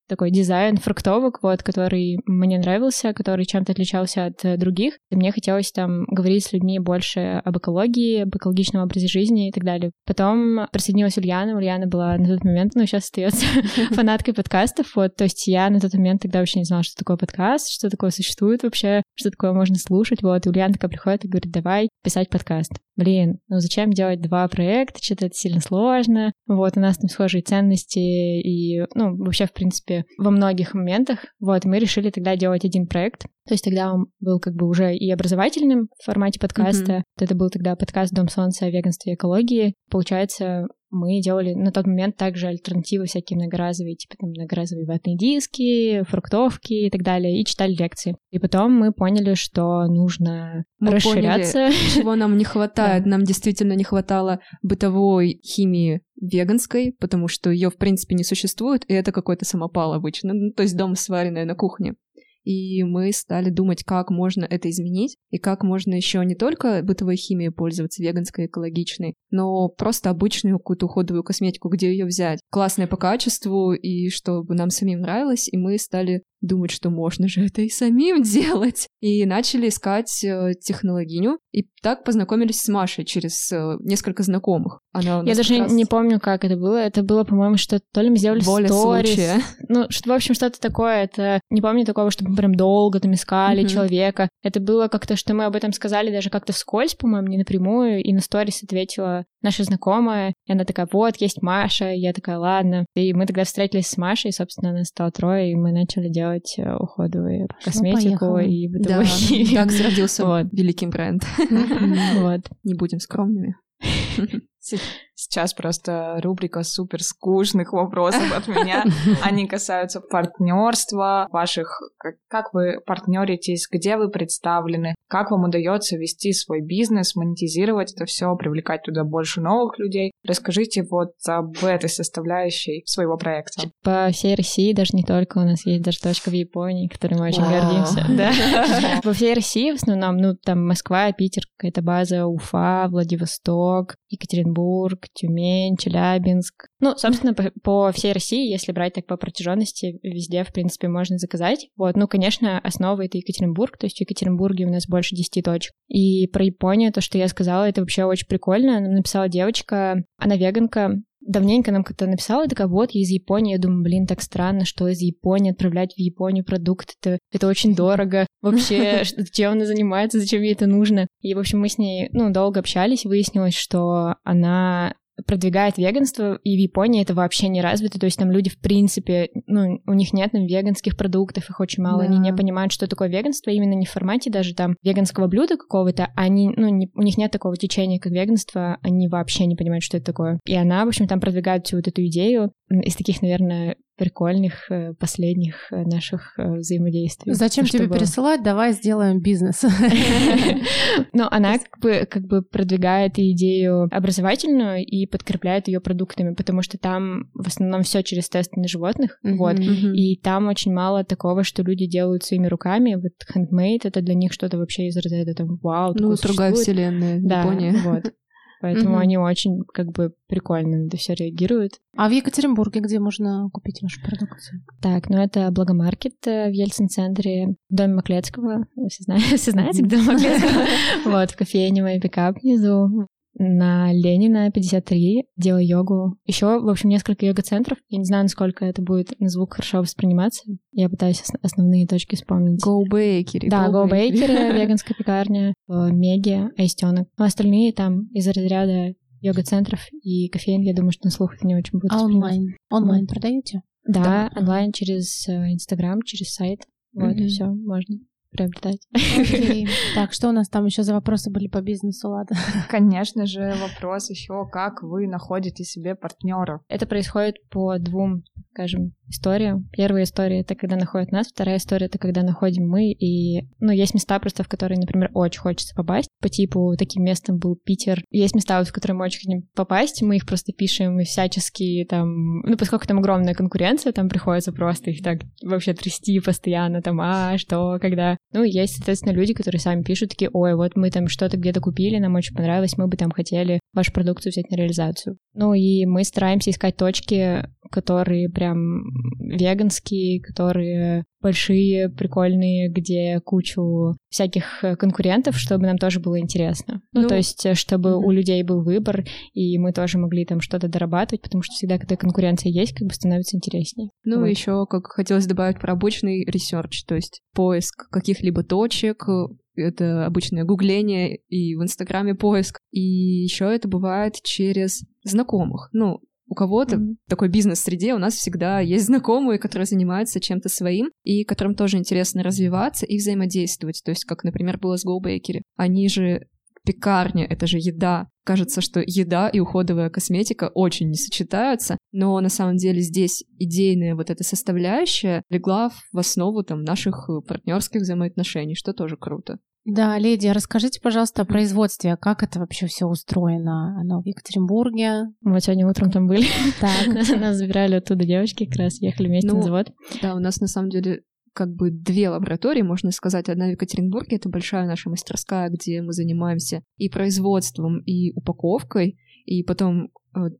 такой дизайн фруктовок, вот, который мне нравился, который чем-то отличался от э, других. И мне хотелось там говорить с людьми больше об экологии, об экологичном образе жизни и так далее. Потом присоединилась Ульяна. Ульяна была на тот момент, ну, сейчас остается фанаткой подкастов, вот, то есть я на тот момент тогда вообще не знала, что такое подкаст, что такое существует вообще, что такое можно слушать, вот, и Ульяна такая приходит и говорит, давай писать подкаст. Блин, ну зачем делать два проекта, что-то это сильно сложно, вот, у нас там схожие ценности и, ну, вообще, в принципе, во многих моментах. Вот, мы решили тогда делать один проект. То есть тогда он был как бы уже и образовательным в формате подкаста. Mm-hmm. Это был тогда подкаст «Дом солнца о веганстве и экологии». Получается, мы делали на тот момент также альтернативы всякие многоразовые, типа там многоразовые ватные диски, фруктовки и так далее, и читали лекции. И потом мы поняли, что нужно мы расширяться. Поняли, чего нам не хватает. Нам действительно не хватало бытовой химии веганской, потому что ее в принципе не существует, и это какой-то самопал обычно, ну, то есть дом сваренный на кухне и мы стали думать, как можно это изменить, и как можно еще не только бытовой химией пользоваться, веганской, экологичной, но просто обычную какую-то уходовую косметику, где ее взять. Классная по качеству, и чтобы нам самим нравилось, и мы стали думать, что можно же это и самим делать. И начали искать э, технологиню, и так познакомились с Машей через э, несколько знакомых. Она Я даже раз... не помню, как это было. Это было, по-моему, что то ли мы сделали Воля сторис. Случая. Ну, что, в общем, что-то такое. Это не помню такого, чтобы мы прям долго там искали mm-hmm. человека. Это было как-то, что мы об этом сказали даже как-то вскользь, по-моему, не напрямую, и на сторис ответила наша знакомая, и она такая, вот, есть Маша, и я такая, ладно. И мы тогда встретились с Машей, и, собственно, нас стало трое, и мы начали делать э, уходовую косметику ну, и бытовую да, Так зародился вот. великий бренд. Вот. Не будем скромными. Сейчас просто рубрика супер скучных вопросов от меня. Они касаются партнерства, ваших, как, вы партнеритесь, где вы представлены, как вам удается вести свой бизнес, монетизировать это все, привлекать туда больше новых людей. Расскажите вот об этой составляющей своего проекта. По всей России, даже не только, у нас есть даже точка в Японии, которой мы очень гордимся. Да. По всей России в основном, ну, там Москва, Питер, какая-то база, Уфа, Владивосток, Екатеринбург, Тюмень, Челябинск. Ну, собственно, по, по всей России, если брать так по протяженности, везде, в принципе, можно заказать. Вот, ну, конечно, основа это Екатеринбург, то есть в Екатеринбурге у нас больше 10 точек. И про Японию, то, что я сказала, это вообще очень прикольно. Нам написала девочка, она веганка, давненько нам как-то написала, такая, вот, я из Японии. Я думаю, блин, так странно, что из Японии отправлять в Японию продукт, это, это очень дорого. Вообще, чем она занимается, зачем ей это нужно? И, в общем, мы с ней, ну, долго общались, выяснилось, что она продвигает веганство, и в Японии это вообще не развито, то есть там люди в принципе, ну, у них нет там веганских продуктов, их очень мало, Да. они не понимают, что такое веганство, именно не в формате даже там веганского блюда какого-то, они, ну, не- у них нет такого течения, как веганство, они вообще не понимают, что это такое. И она, в общем, там продвигает всю вот эту идею. Из таких, наверное, прикольных э, последних э, наших э, взаимодействий. Зачем тебе чтобы- пересылать? Давай сделаем бизнес. Но она как бы, как бы продвигает идею образовательную и подкрепляет ее продуктами, потому что там в основном все через тесты на животных, вот. И там очень мало такого, что люди делают своими руками. Вот handmade это для них что-то вообще из разряда там вау, Ну, другая вселенная, Да, Япония. вот. Поэтому Мгм. они очень как бы прикольно на это все реагируют. А в Екатеринбурге где можно купить вашу продукцию? Так, ну это Благомаркет э, в Ельцин-центре, в доме Маклецкого. Вы все, знаете, все знаете, где Маклецкого? Вот, в кофейне мой пикап внизу. На Ленина 53 делаю йогу. Еще, в общем, несколько йога-центров. Я не знаю, насколько это будет на звук хорошо восприниматься. Я пытаюсь ос- основные точки вспомнить. Go Bakery. Да, Go Baker, веганская пекарня, в Меге, Аистенок. Но остальные там из разряда йога-центров и кофеин, я думаю, что на слух это не очень будет А онлайн? Онлайн продаете? Да, Да. онлайн через э, Инстаграм, через сайт. Вот, Мгм. все, можно приобретать. Окей. Так, что у нас там еще за вопросы были по бизнесу, Лада? Конечно же, вопрос еще, как вы находите себе партнеров? Это происходит по двум, скажем, историям. Первая история — это когда находят нас, вторая история — это когда находим мы. И, ну, есть места просто, в которые, например, очень хочется попасть. По типу, таким местом был Питер. Есть места, в которые мы очень хотим попасть, мы их просто пишем и всячески там... Ну, поскольку там огромная конкуренция, там приходится просто их так вообще трясти постоянно, там, а, что, когда. Ну, есть, соответственно, люди, которые сами пишут, такие, ой, вот мы там что-то где-то купили, нам очень понравилось, мы бы там хотели вашу продукцию взять на реализацию. Ну, и мы стараемся искать точки, которые прям веганские, которые большие, прикольные, где кучу всяких э, конкурентов, чтобы нам тоже было интересно. Ну, Ну, то есть, э, чтобы мгм. у людей был выбор, и мы тоже могли там что-то дорабатывать, потому что всегда, когда конкуренция есть, как бы становится интереснее. Ну, Вот. еще, как хотелось добавить про обычный research, то есть поиск каких-либо точек, э, это обычное гугление и в Инстаграме поиск. И еще это бывает через знакомых. Ну, у кого-то Мгм. в такой бизнес-среде у нас всегда есть знакомые, которые занимаются чем-то своим, и которым тоже интересно развиваться и взаимодействовать. То есть, как, например, было с Go Bakery. Они же пекарня, это же еда. Кажется, что еда и уходовая косметика очень не сочетаются, но на самом деле здесь идейная вот эта составляющая легла в основу там наших партнерских взаимоотношений, что тоже круто. Да, леди, расскажите, пожалуйста, о производстве. Как это вообще все устроено? Оно в Екатеринбурге? Мы вот сегодня утром там были. Так. Нас забирали оттуда девочки, как раз ехали вместе Ну, на завод. Да, у нас на самом деле как бы две лаборатории, можно сказать. Одна в Екатеринбурге, это большая наша мастерская, где мы занимаемся и производством, и упаковкой, и потом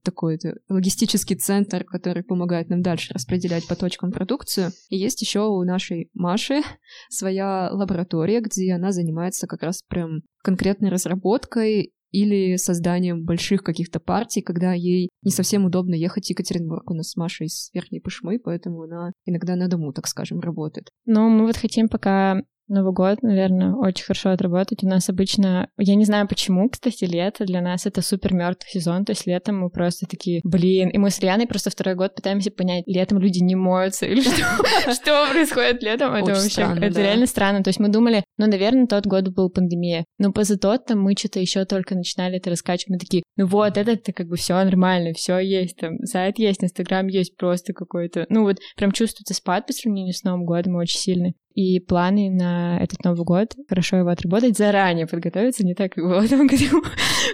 такой это логистический центр, который помогает нам дальше распределять по точкам продукцию. И есть еще у нашей Маши своя лаборатория, где она занимается как раз прям конкретной разработкой или созданием больших каких-то партий, когда ей не совсем удобно ехать в Екатеринбург. У нас с Машей из Верхней Пышмы, поэтому она иногда на дому, так скажем, работает. Ну, мы вот хотим пока Новый год, наверное, очень хорошо отработать. У нас обычно, я не знаю почему, кстати, лето для нас это супер мертвый сезон, то есть летом мы просто такие, блин, и мы с Рианой просто второй год пытаемся понять, летом люди не моются или что, что происходит летом, это вообще, это реально странно. То есть мы думали, ну, наверное, тот год был пандемия, но поза тот там мы что-то еще только начинали это раскачивать, мы такие, ну вот, это как бы все нормально, все есть, там, сайт есть, Инстаграм есть, просто какой-то, ну вот прям чувствуется спад по сравнению с Новым годом очень сильный. И планы на этот Новый год хорошо его отработать, заранее подготовиться, не так, как было в этом году.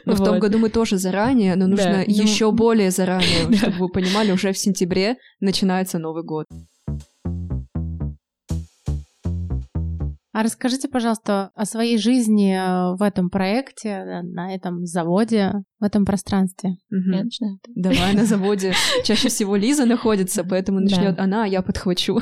Но в том Вот. году мы тоже заранее, но нужно Да, ну- еще более заранее, чтобы вы понимали, уже в сентябре начинается Новый год. А расскажите, пожалуйста, о своей жизни э, в этом проекте, на этом заводе, в этом пространстве. Я начинаю. Давай на заводе. Чаще всего Лиза находится, поэтому начнет Да. она, а я подхвачу.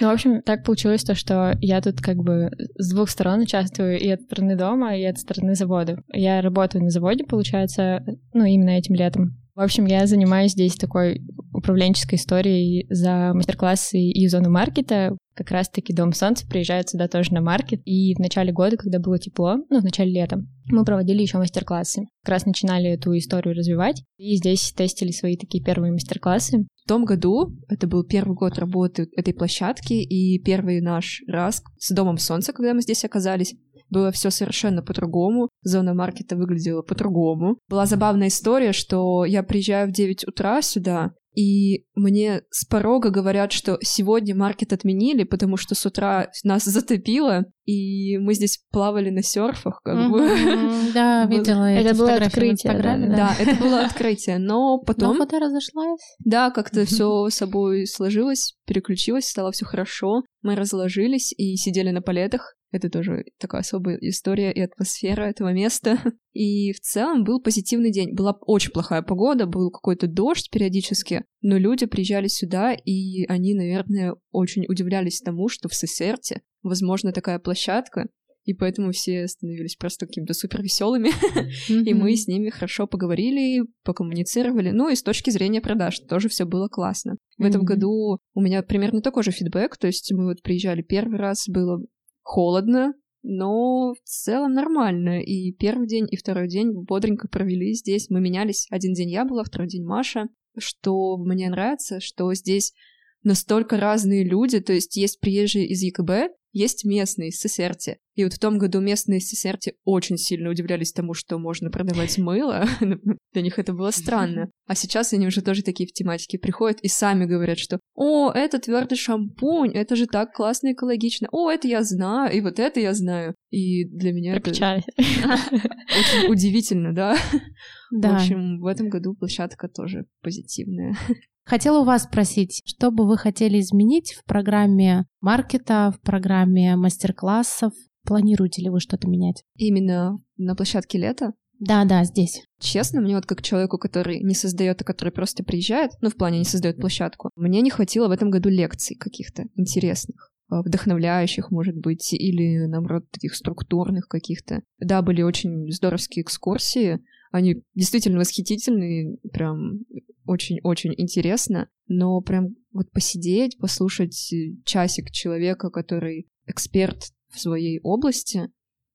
Ну, в общем, так получилось то, что я тут как бы с двух сторон участвую, и от стороны дома, и от стороны завода. Я работаю на заводе, получается, ну, именно этим летом. В общем, я занимаюсь здесь такой управленческой историей за мастер-классы и зону маркета, как раз-таки Дом Солнца приезжает сюда тоже на маркет. И в начале года, когда было тепло, ну, в начале лета, мы проводили еще мастер-классы. Как раз начинали эту историю развивать. И здесь тестили свои такие первые мастер-классы. В том году, это был первый год работы этой площадки и первый наш раз с Домом Солнца, когда мы здесь оказались, было все совершенно по-другому, зона маркета выглядела по-другому. Была забавная история, что я приезжаю в 9 утра сюда, и мне с порога говорят, что сегодня маркет отменили, потому что с утра нас затопило, и мы здесь плавали на серфах, как бы. Да, видела Это было открытие. Да, это было открытие, но потом... Но вода разошлась. Да, как-то все собой сложилось, переключилось, стало все хорошо. Мы разложились и сидели на палетах, это тоже такая особая история и атмосфера этого места. И в целом был позитивный день. Была очень плохая погода, был какой-то дождь периодически, но люди приезжали сюда, и они, наверное, очень удивлялись тому, что в Сесерте возможно такая площадка, и поэтому все становились просто какими-то супер веселыми, и мы с ними хорошо поговорили, покоммуницировали, ну и с точки зрения продаж тоже все было классно. В этом году у меня примерно такой же фидбэк, то есть мы вот приезжали первый раз, было холодно, но в целом нормально. И первый день, и второй день бодренько провели здесь. Мы менялись. Один день я была, второй день Маша. Что мне нравится, что здесь настолько разные люди, то есть есть приезжие из ЕКБ, есть местные Сесерти. И вот в том году местные Сесерти очень сильно удивлялись тому, что можно продавать мыло. Для них это было странно. А сейчас они уже тоже такие в тематике приходят и сами говорят, что «О, это твердый шампунь, это же так классно экологично, о, это я знаю, и вот это я знаю». И для меня это очень удивительно, да? Да. В общем, в этом году площадка тоже позитивная. Хотела у вас спросить, что бы вы хотели изменить в программе маркета, в программе мастер-классов? Планируете ли вы что-то менять? Именно на площадке лета? Да, да, здесь. Честно, мне вот как человеку, который не создает, а который просто приезжает, ну, в плане не создает площадку, мне не хватило в этом году лекций каких-то интересных а, вдохновляющих, может быть, или, наоборот, таких структурных каких-то. Да, были очень здоровские экскурсии, они действительно восхитительные, прям очень-очень интересно, но прям вот посидеть, послушать часик человека, который эксперт в своей области,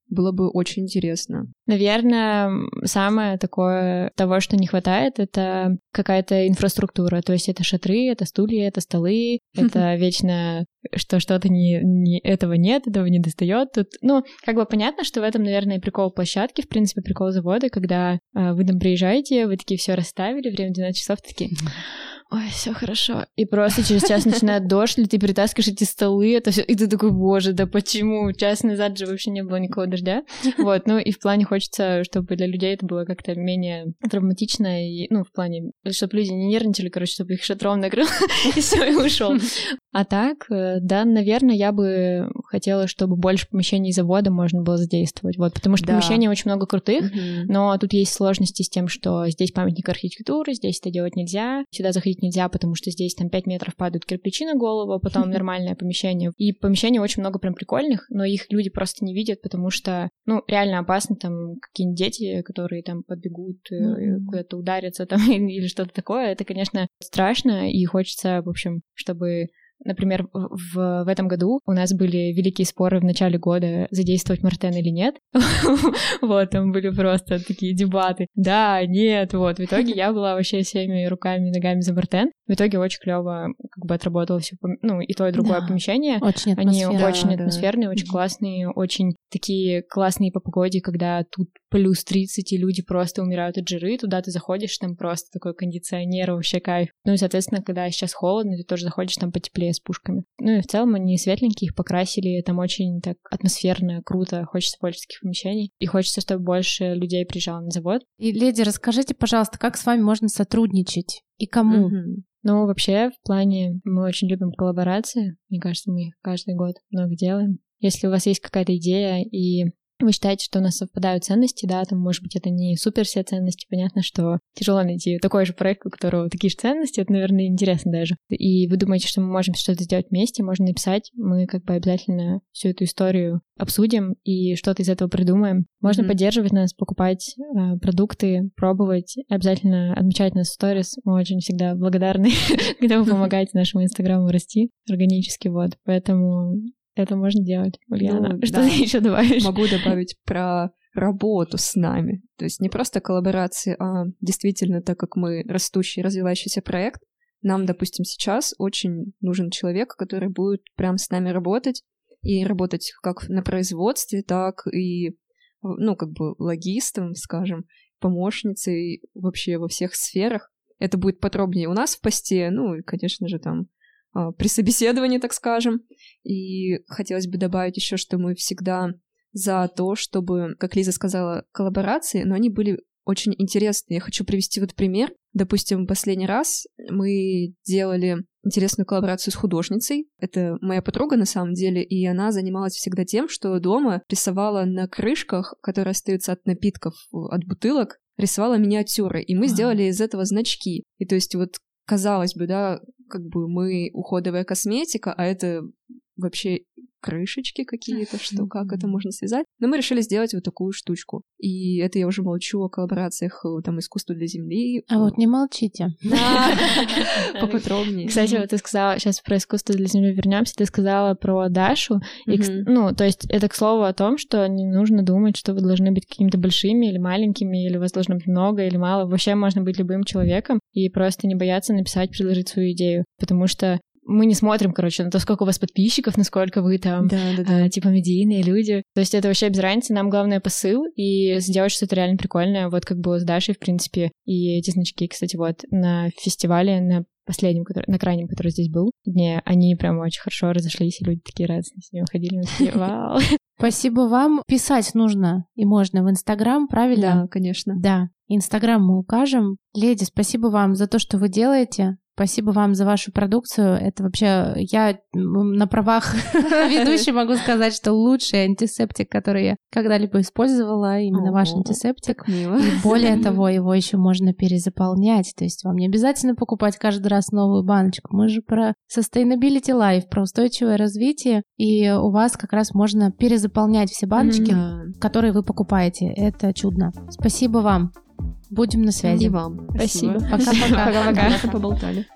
было бы очень интересно. Наверное, самое такое того, что не хватает, это какая-то инфраструктура. То есть это шатры, это стулья, это столы, это вечно, что что-то не, не этого нет, этого не достает. Тут, ну, как бы понятно, что в этом, наверное, прикол площадки, в принципе, прикол завода, когда э, вы там приезжаете, вы такие все расставили, время 12 часов, такие ой, все хорошо. И просто через час начинает дождь, или ты перетаскиваешь эти столы, это все, и ты такой, боже, да почему? Час назад же вообще не было никакого дождя. Вот, ну и в плане хочется, чтобы для людей это было как-то менее травматично, и, ну, в плане, чтобы люди не нервничали, короче, чтобы их шатром накрыл, и все, и ушел. А так, э, да, наверное, я бы хотела, чтобы больше помещений завода можно было задействовать. Вот, потому что да. помещений очень много крутых, угу. но тут есть сложности с тем, что здесь памятник архитектуры, здесь это делать нельзя, сюда заходить нельзя, потому что здесь там 5 метров падают кирпичи на голову, а потом нормальное помещение. И помещений очень много прям прикольных, но их люди просто не видят, потому что, ну, реально опасно там какие-нибудь дети, которые там подбегут, mm-hmm. куда-то ударятся там или что-то такое. Это, конечно, страшно, и хочется, в общем, чтобы Например, в, в этом году у нас были великие споры в начале года, задействовать Мартен или нет. Вот, там были просто такие дебаты. Да, нет, вот. В итоге я была вообще всеми руками и ногами за Мартен. В итоге очень клево как бы отработало все, ну, и то, и другое помещение. Очень Они очень атмосферные, очень классные, очень такие классные по погоде, когда тут плюс 30, и люди просто умирают от жиры, туда ты заходишь, там просто такой кондиционер, вообще кайф. Ну и, соответственно, когда сейчас холодно, ты тоже заходишь там потеплее с пушками. Ну и в целом они светленькие, их покрасили, там очень так атмосферно, круто, хочется больше таких помещений. И хочется, чтобы больше людей приезжало на завод. И, леди, расскажите, пожалуйста, как с вами можно сотрудничать и кому? Mm-hmm. Ну, вообще, в плане, мы очень любим коллаборации. Мне кажется, мы каждый год много делаем. Если у вас есть какая-то идея и вы считаете, что у нас совпадают ценности, да, там, может быть, это не супер все ценности, понятно, что тяжело найти такой же проект, у которого такие же ценности, это, наверное, интересно даже. И вы думаете, что мы можем что-то сделать вместе, можно написать, мы как бы обязательно всю эту историю обсудим и что-то из этого придумаем. Можно mm-hmm. поддерживать нас, покупать э, продукты, пробовать, обязательно отмечать нас в сторис. Мы очень всегда благодарны, когда вы помогаете нашему инстаграму расти органически, вот. Поэтому это можно делать. Ульяна, ну, что да. ты еще добавишь? Могу добавить про работу с нами. То есть не просто коллаборации, а действительно, так как мы растущий, развивающийся проект, нам, допустим, сейчас очень нужен человек, который будет прям с нами работать, и работать как на производстве, так и, ну, как бы логистом, скажем, помощницей вообще во всех сферах. Это будет подробнее у нас в посте, ну, и, конечно же, там при собеседовании, так скажем. И хотелось бы добавить еще, что мы всегда за то, чтобы, как Лиза сказала, коллаборации, но они были очень интересные. Я хочу привести вот пример. Допустим, последний раз мы делали интересную коллаборацию с художницей. Это моя подруга на самом деле, и она занималась всегда тем, что дома рисовала на крышках, которые остаются от напитков, от бутылок, рисовала миниатюры, и мы сделали из этого значки. И то есть вот казалось бы, да, как бы мы уходовая косметика, а это вообще крышечки какие-то, что как это можно связать. Но мы решили сделать вот такую штучку. И это я уже молчу о коллаборациях э, там искусства для земли. А вот не молчите. Поподробнее. Кстати, вот ты сказала, сейчас про искусство для земли вернемся, ты сказала про Дашу. Ну, то есть это к слову о том, что не нужно думать, что вы должны быть какими-то большими или маленькими, или у вас должно быть много или мало. Вообще можно быть любым человеком и просто не бояться написать, предложить свою идею. Потому что мы не смотрим, короче, на то, сколько у вас подписчиков, насколько вы там, да, да, да. А, типа, медийные люди. То есть это вообще без разницы. Нам главное посыл и сделать что-то реально прикольное. Вот как было с Дашей, в принципе. И эти значки, кстати, вот на фестивале, на последнем, который, на крайнем, который здесь был, дне, они прям очень хорошо разошлись, и люди такие радостные с ними ходили, мы такие, вау. Спасибо вам. Писать нужно и можно в Инстаграм, правильно? Да, конечно. Да. Инстаграм мы укажем. Леди, спасибо вам за то, что вы делаете. Спасибо вам за вашу продукцию. Это вообще я на правах ведущей могу сказать, что лучший антисептик, который я когда-либо использовала, именно ваш антисептик. И более того, его еще можно перезаполнять. То есть вам не обязательно покупать каждый раз новую баночку. Мы же про sustainability life, про устойчивое развитие. И у вас как раз можно перезаполнять все баночки, которые вы покупаете. Это чудно. Спасибо вам. Будем на связи. И вам. Спасибо. Пока-пока. Пока-пока. Поболтали.